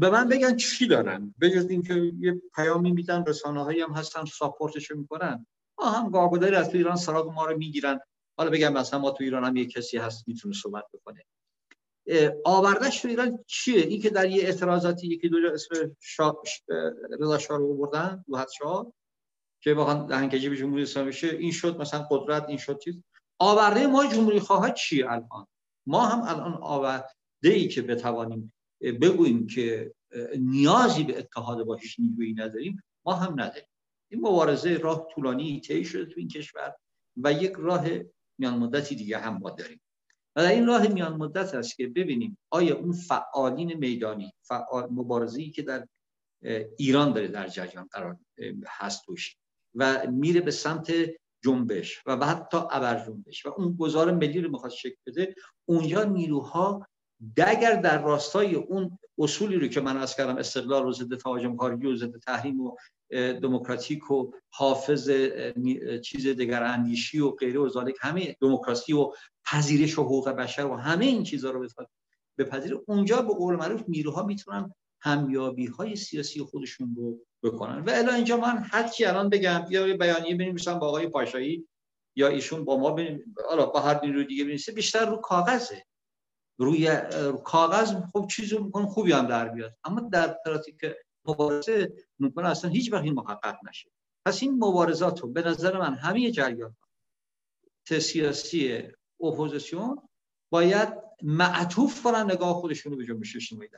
به من بگن چی دارن؟ به جز اینکه یه پیامی میدن رسانه هایی هم هستن ساپورتش می‌کنن. ما هم گاگوداری از ایران سراغ ما رو می‌گیرن. حالا بگم مثلا ما تو ایران هم یه کسی هست می‌تونه صحبت بکنه. آوردش تو ایران چیه؟ این که در یه اعتراضاتی یکی دو جا اسم شا... رضا شاه رو بردن حد شاه که واقعا دهنکجی به جمهوری اسلامی بشه این شد مثلا قدرت این شد چیز. آورده ما جمهوری خواه چیه الان؟ ما هم الان آورده ای که بتوانیم بگوییم که نیازی به اتحاد با هیچ نیرویی نداریم ما هم نداریم. این مبارزه راه طولانی طی شده تو این کشور و یک راه میان مدتی دیگه هم ما داریم. و در این راه میان مدت است که ببینیم آیا اون فعالین میدانی فعال مبارزه‌ای که در ایران داره در جریان قرار هست توش و میره به سمت جنبش و تا ابر جنبش و اون گذار ملی رو می‌خواد شکل بده اونجا نیروها اگر در راستای اون اصولی رو که من از کردم استقلال و ضد تهاجم کاری و ضد تحریم و دموکراتیک و حافظ چیز دیگر اندیشی و غیره و ذالک همه دموکراسی و پذیرش و حقوق بشر و همه این چیزها رو بپذیره اونجا به قول معروف نیروها می‌تونن همیابی های سیاسی خودشون رو بکنن. و الا اینجا من کی الان بگم؟ یا بیانیه بنویسم با آقای پاشایی یا ایشون با ما بنویسن با هر نیرو دیگه بنویسه بیشتر رو کاغذه. روی کاغذ خب چیزی می‌کنه خوبی هم در بیاد اما در پراتیک مبارزه ممکنه اصلا هیچ وقت این محقق نشه. پس این مبارزات رو به نظر من همه جریان سیاسی اپوزیسیون باید معطوف کنن نگاه خودشون رو به جنبش اجتماعی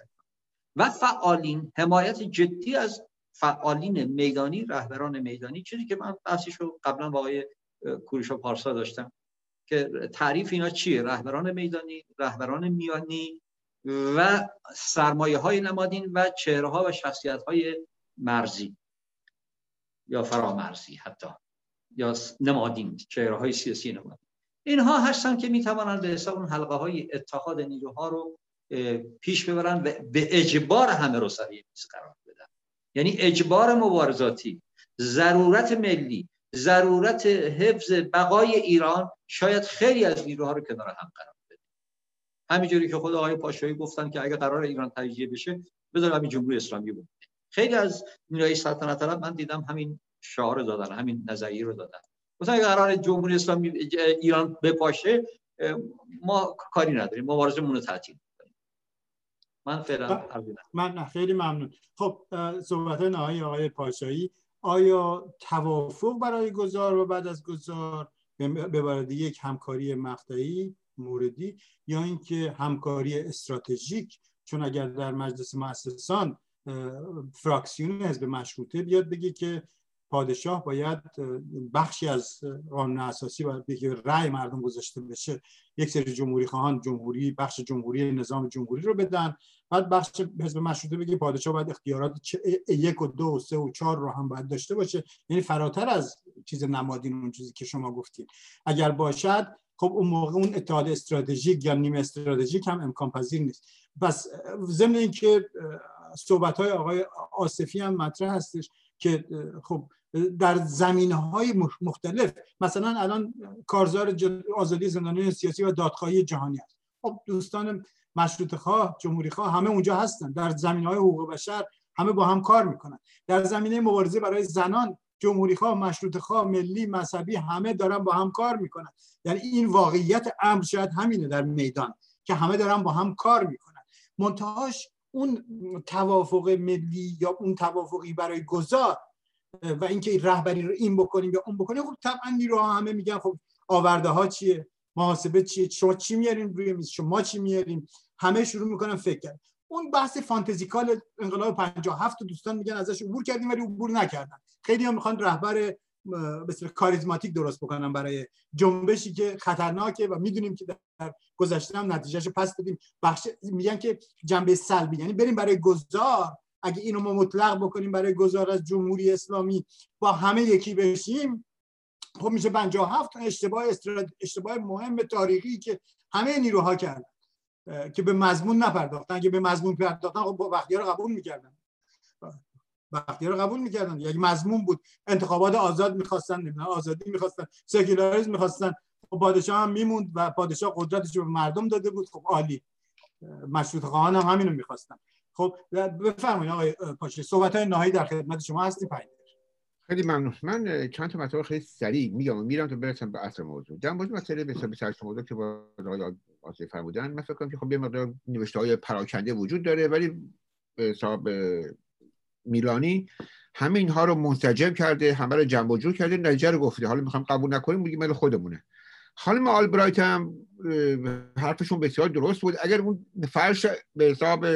و فعالین حمایت جدی از فعالین میدانی رهبران میدانی چیزی که من بحثش رو قبلا با آقای کوروش پارسا داشتم. که تعریف اینا چیه؟ رهبران میدانی رهبران میانی و سرمایه های نمادین و چهره ها و شخصیت های مرزی یا فرامرزی حتی یا نمادین چهره های سیاسی نمادین. اینها هستن که می‌توانند به حساب اون حلقه های اتحاد نیروها رو پیش ببرن و به اجبار همه رو سر میز قرار بدن. یعنی اجبار مبارزاتی ضرورت ملی ضرورت حفظ بقای ایران شاید خیلی از نیروها رو کنار هم قرار بده. همینجوری که خود آقای پاشایی گفتن که اگه قرار ایران تجزیه بشه بذار همین جمهوری اسلامی بود خیلی از نیروهای سلطنت طلب من دیدم همین شعار دادن همین نظریه رو دادن. مثلا اگه قرار جمهوری اسلامی ایران بپاشه ما کاری نداریم مبارزه رو تعطیل من فعلا من خیلی ممنون. خب صحبت نهایی آقای پاشایی. آیا توافق برای گذار و بعد از گذار به یک همکاری مقطعی موردی یا اینکه همکاری استراتژیک؟ چون اگر در مجلس مؤسسان فراکسیون حزب مشروطه بیاد بگه که پادشاه باید بخشی از قانون اساسی و بگه رأی مردم گذاشته بشه یک سری جمهوری خواهان جمهوری بخش جمهوری نظام جمهوری رو بدن. بعد بخش حزب مشروطه بگه پادشاه باید اختیارات یک و دو و سه و چهار رو هم باید داشته باشه. یعنی فراتر از چیز نمادین اون چیزی که شما گفتید اگر باشد خب اون موقع اون اتحاد استراتژیک یا نیم استراتژیک هم امکان پذیر نیست. پس ضمن اینکه صحبت های آقای آصفی هم مطرح هستش که خب در زمینه های مختلف. مثلا الان کارزار آزادی زندانیان سیاسی و دادخواهی جهانی هست. خب دوستان مشروط خواه جمهوری خواه همه اونجا هستن. در زمینه های حقوق بشر همه با هم کار می‌کنن. در زمینه مبارزه برای زنان جمهوری خواه مشروط خواه ملی مذهبی همه دارن با هم کار می‌کنن. یعنی این واقعیت امر شاید همینه در میدان که همه دارن با هم کار می‌کنن. منتهاش اون توافق ملی یا اون توافقی برای گذار و اینکه رهبری رو این بکنیم یا اون بکنیم خب طبعا نیروها همه میگن خب آورده ها چیه؟ محاسبه چیه؟ شما چی میارین روی میز؟ شما چی میارین؟ همه شروع می‌کنن فکر کرد اون بحث فانتزیکال انقلاب 57 دوستان میگن ازش عبور کردیم ولی عبور نکردن. خیلی هم می‌خوان رهبر به کاریزماتیک درست بکنن برای جنبشی که خطرناکه و می‌دونیم که در گذشته هم نتیجهش پس دادیم. بخش میگن که جنبه سلبی یعنی بریم برای گذار اگه اینو ما مطلق بکنیم برای گذار از جمهوری اسلامی با همه یکی بشیم خب میشه 57 اشتباه اشتباه مهم تاریخی که همه نیروها کردن که به مضمون نپرداختن. که به مضمون پرداختن خب با رو قبول می‌کردن. رو قبول می‌کردن. یک مضمون بود. انتخابات آزاد می‌خواستن آزادی می‌خواستن سکولاریسم می‌خواستن. خب پادشاه هم میموند و پادشاه قدرتش رو به مردم داده بود. خب عالی. مشروط خواهان هم همینو می‌خواستن. خب بفرمایید آقای پاشی صحبت های نهایی در خدمت شما هستی پایین. خیلی ممنون. من چند تا مطلب خیلی سریع میگم. میرم تا برسم به اصل موضوع. در مورد مسئله به حساب موضوع که با آقای آصفی فرمودن من فکر کنم که خب یه مقدار نوشته های پراکنده وجود داره ولی حساب میلانی همه اینها رو منسجم کرده همه رو جمع جور کرده نتیجه رو گفته. حالا می‌خوام قبول نکنیم میگیم مال خودمونه. خانم آلبرایت هم حرفشون بسیار درست بود. اگر اون فرش به حساب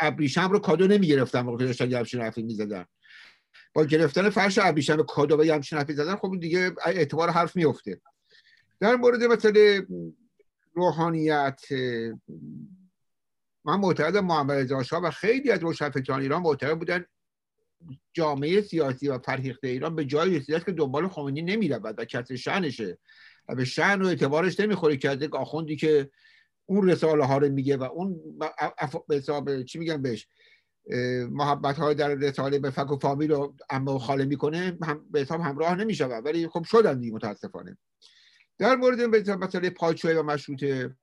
ابریشم رو کادو نمی‌گرفتن موقع داشتن یه همچین حرفی می‌زدن. با گرفتن فرش ابریشم کادو و یه همچین حرفی زدن خب دیگه اعتبار حرف میفته در مورد مثل روحانیت من معتقد محمد رضا و خیلی از روشنفکران ایران معتقد بودن جامعه سیاسی و فرهیخته ایران به جای رسیده که دنبال خمینی نمی‌رود و کسی شنشه و به شن و اعتبارش نمی‌خوره که آخوندی که اون رساله ها رو میگه و اون به حساب چی میگن بهش؟ محبت های در رساله به فک و فامیل رو اما خاله می‌کنه هم به حساب همراه نمیشه ولی خب شدن دیگه متاسفانه. در مورد مسئله پادشاهی و مشروطه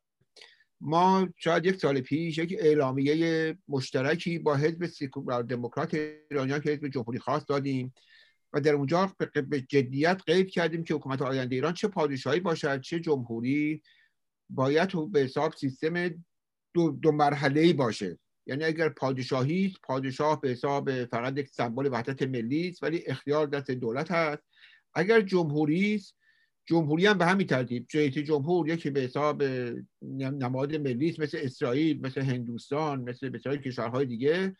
ما شاید یک سال پیش یک اعلامیه مشترکی با حزب سیکولار دموکرات ایرانیان که حزب جمهوری خاص دادیم و در اونجا به جدیت قید کردیم که حکومت آینده ایران چه پادشاهی باشد چه جمهوری باید به حساب سیستم دو, دو مرحله باشه. یعنی اگر پادشاهی پادشاه به حساب فقط یک سمبل وحدت ملی است ولی اختیار دست دولت هست. اگر جمهوری است جمهوری هم به همین ترتیب رئیس جمهور یکی به حساب نماد ملی مثل اسرائیل مثل هندوستان مثل بسیاری کشورهای دیگه.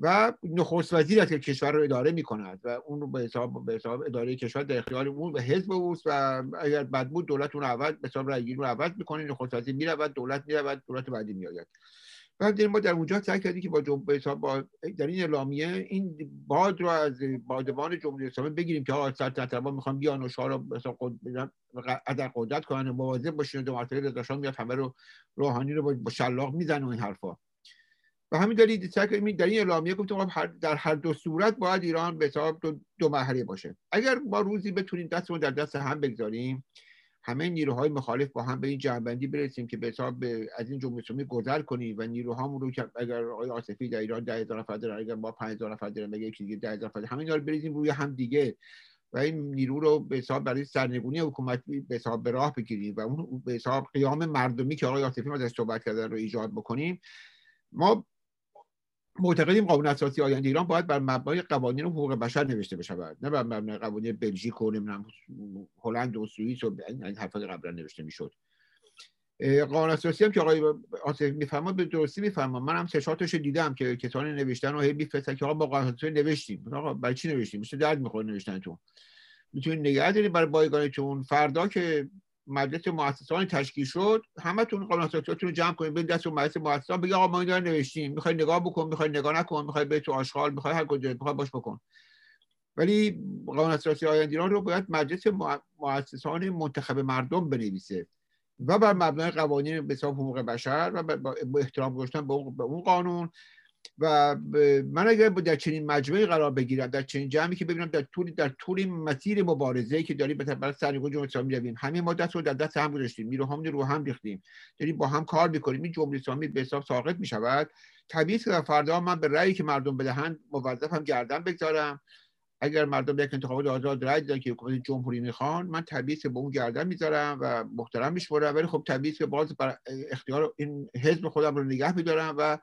و نخست وزیر که کشور رو اداره می کند و اون رو به حساب به حساب اداره کشور در اختیار اون به حزب اوست و اگر بد بود دولت اون عوض به حساب رأی رو عوض می‌کنه نخست وزیر می‌رود دولت می‌رود دولت بعدی میآید. بعد ما در اونجا سعی کردیم که با با در این اعلامیه این باد رو از بادبان جمهوری اسلامی بگیریم که آقا سلطنت ما می‌خوان بیان و شاه رو قدر قدرت کنن و مواظب باشین و دو مرتبه رضا میاد همه رو روحانی رو با شلاق می‌زنه و این حرفا. و همین دلیل در این اعلامیه گفتم در هر دو صورت باید ایران به حساب دو, دو مرحله باشه. اگر ما روزی بتونیم دستمون در دست هم بگذاریم همه نیروهای مخالف با هم به این جنبندی برسیم که به حساب از این جمهوری اسلامی گذر کنیم و نیروهامون رو که اگر آقای آصفی در ایران 10000 نفر دارن اگر ما 5000 نفر داریم مگه یکی دیگه 10000 نفر همین رو بریزیم روی هم دیگه و این نیرو رو به حساب برای سرنگونی حکومت به حساب به راه بگیریم و اون به حساب قیام مردمی که آقای آصفی ازش صحبت کردن رو ایجاد بکنیم ما معتقدیم قانون اساسی آینده ایران باید بر مبنای قوانین حقوق بشر نوشته بشه نه بر مبنای قوانین بلژیک و نمی‌دونم هلند و سوئیس و این حرفا قبلا نوشته می‌شد. قانون اساسی هم که آقای آصف میفرماد به درستی میفرماد. من هم سشاتش دیدم که کسانی نوشتن و هی میفرستن که آقا با قانون اساسی نوشتیم. آقا برای چی نوشتیم؟ مثل درد می‌خوره نوشتنتون. می‌تونید نگه دارید برای بایگانتون. فردا که مجلس مؤسسان تشکیل شد. همتون قانون اساسیاتون رو جمع کنید به دست مجلس مؤسسان بگید آقا ما این نوشتیم. می‌خوای نگاه بکن می‌خوای نگاه نکن می‌خوای به تو آشغال می‌خوای هر کجا می‌خوای باش بکن. ولی قانون اساسی ایران رو باید مجلس مؤسسان منتخب مردم بنویسه. و بر مبنای قوانین به حقوق بشر و با احترام گذاشتن به اون قانون. و من اگر در چنین مجموعی قرار بگیرم در چنین جمعی که ببینم در طول در طول مسیر مبارزه که داریم برای سرنگون جمهوری اسلامی رویم همین ما دست رو در دست هم گذاشتیم نیروهامون رو هم ریختیم داریم با هم کار می‌کنیم این جمهوری اسلامی به حساب ساقط می‌شود. طبیعی که فردا من به رأیی که مردم بدهند موظفم گردن بگذارم. اگر مردم یک انتخابات آزاد رأی دادن که حکومت جمهوری می‌خوان من که به اون گردن می‌ذارم و محترم میشمرم ولی خب طبیعی که باز بر اختیار این حزب خودم رو نگه میدارم و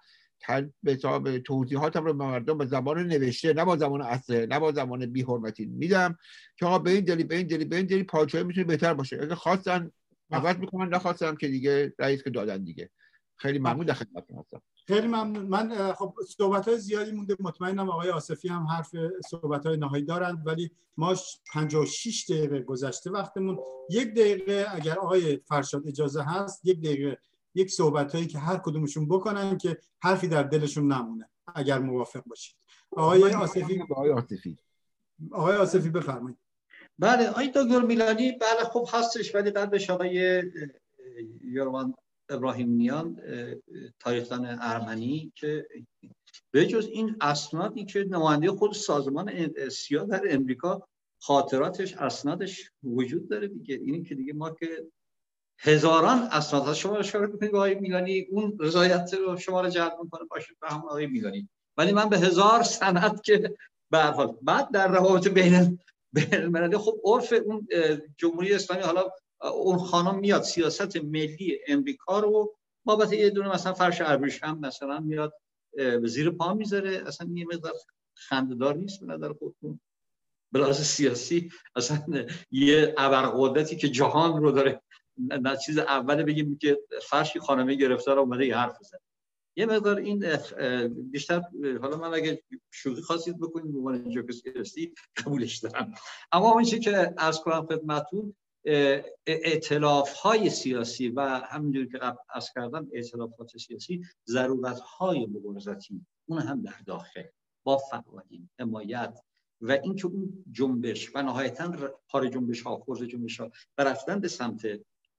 به توضیحاتم رو به مردم به زبان نوشته نه با زبان اصله نه با زبان بی حرمتی میدم که آقا به این دلی به این دلی به این دلی پادشاهی می‌تونه بهتر باشه. اگه خواستن عوض می‌کنن نخواستم که دیگه رئیس که دادن دیگه. خیلی ممنون در خدمتتون هستم. خیلی ممنون. من خب صحبت های زیادی مونده. مطمئنم آقای آصفی هم حرف صحبت های نهایی دارند ولی ما 56 دقیقه گذشته وقتمون. یک دقیقه اگر آقای فرشاد اجازه هست یک دقیقه یک صحبت هایی که هر کدومشون بکنن که حرفی در دلشون نمونه اگر موافق باشید. آقای آصفی آقای آصفی. آقای آصفی بفرمایید. بله آقای دکتر میلانی بله خوب هستش ولی قبلش آقای یروان ابراهیم نیان تاریخدان ارمنی که به جز این اسنادی که نماینده خود سازمان سیا در امریکا خاطراتش اسنادش وجود داره دیگه. اینی که دیگه ما که هزاران اسناد شما اشاره می‌کنید آقای میلانی اون رضایت رو شما رو جلب می‌کنه. باشید به هم آقای میلانی. ولی من به هزار سند که به حال. بعد در روابط بین المللی خب عرف اون جمهوری اسلامی حالا اون خانم میاد سیاست ملی امریکا رو بابت یه دونه مثلا فرش ابریشم مثلا میاد زیر پا می‌ذاره. اصلا یه مقدار خنددار نیست به نظر خودتون. بلاز سیاسی اصلا یه ابرقدرتی که جهان رو داره نه چیز اول بگیم که فرشی خانمه گرفتار اومده یه حرف بزنه. یه مقدار این بیشتر حالا من اگه شوخی خواستید بکنید به عنوان جوکسکرستی قبولش دارم. اما اون چیزی که از کنم خدمتون اعتلاف های سیاسی و همینجوری که قبل از کردم اعتلافات سیاسی ضرورت های مبارزاتی اون هم در داخل با فعالین حمایت و اینکه اون جنبش و نهایتا پار جنبش ها خورد جنبش ها و رفتن به سمت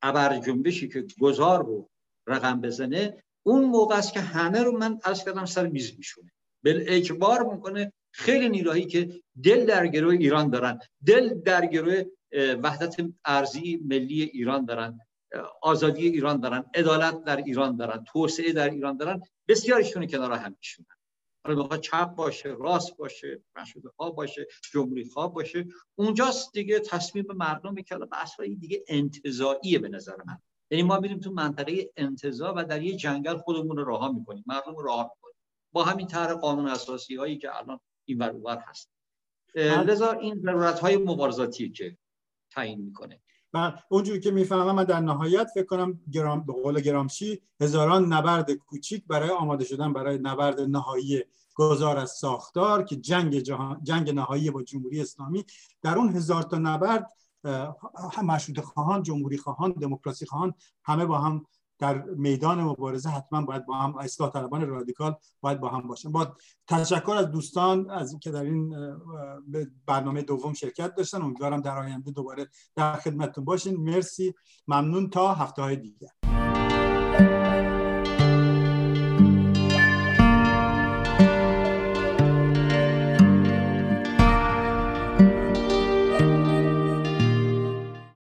ابر جنبشی که گذار رو رقم بزنه اون موقع است که همه رو من از کردم سر میز میشونه. بل اجبار می‌کنه خیلی نیروهایی که دل در گروه ایران دارن. دل در گروه وحدت ارزی ملی ایران دارن. آزادی ایران دارن. عدالت در ایران دارن. توسعه در ایران دارن. بسیارشون کنار هم میشونن. حالا چپ باشه راست باشه مشروط خواب باشه جمهوری خواب باشه. اونجاست دیگه تصمیم مردم که بحث دیگه انتزاعیه به نظر من. یعنی ما میریم تو منطقه انتزاع و در یه جنگل خودمون رو راه می‌کنیم مردم رو راه می‌کنیم. با همین طرح قانون اساسی هایی که الان این ور هست. لذا این ضرورت های مبارزاتی که تعیین می‌کنه. اونجوری که می‌فهمم من در نهایت فکر کنم گرام به قول گرامشی هزاران نبرد کوچیک برای آماده شدن برای نبرد نهایی گذار از ساختار که جنگ جهان، جنگ نهایی با جمهوری اسلامی. در اون هزار تا نبرد مشروط خواهان جمهوری خواهان دموکراسی خواهان همه با هم در میدان مبارزه حتما باید با هم اصلاح طلبان رادیکال باید با هم باشن. با تشکر از دوستان از اینکه در این برنامه دوم شرکت داشتن امیدوارم در آینده دوباره در خدمتتون باشین. مرسی. ممنون. تا هفته های دیگر.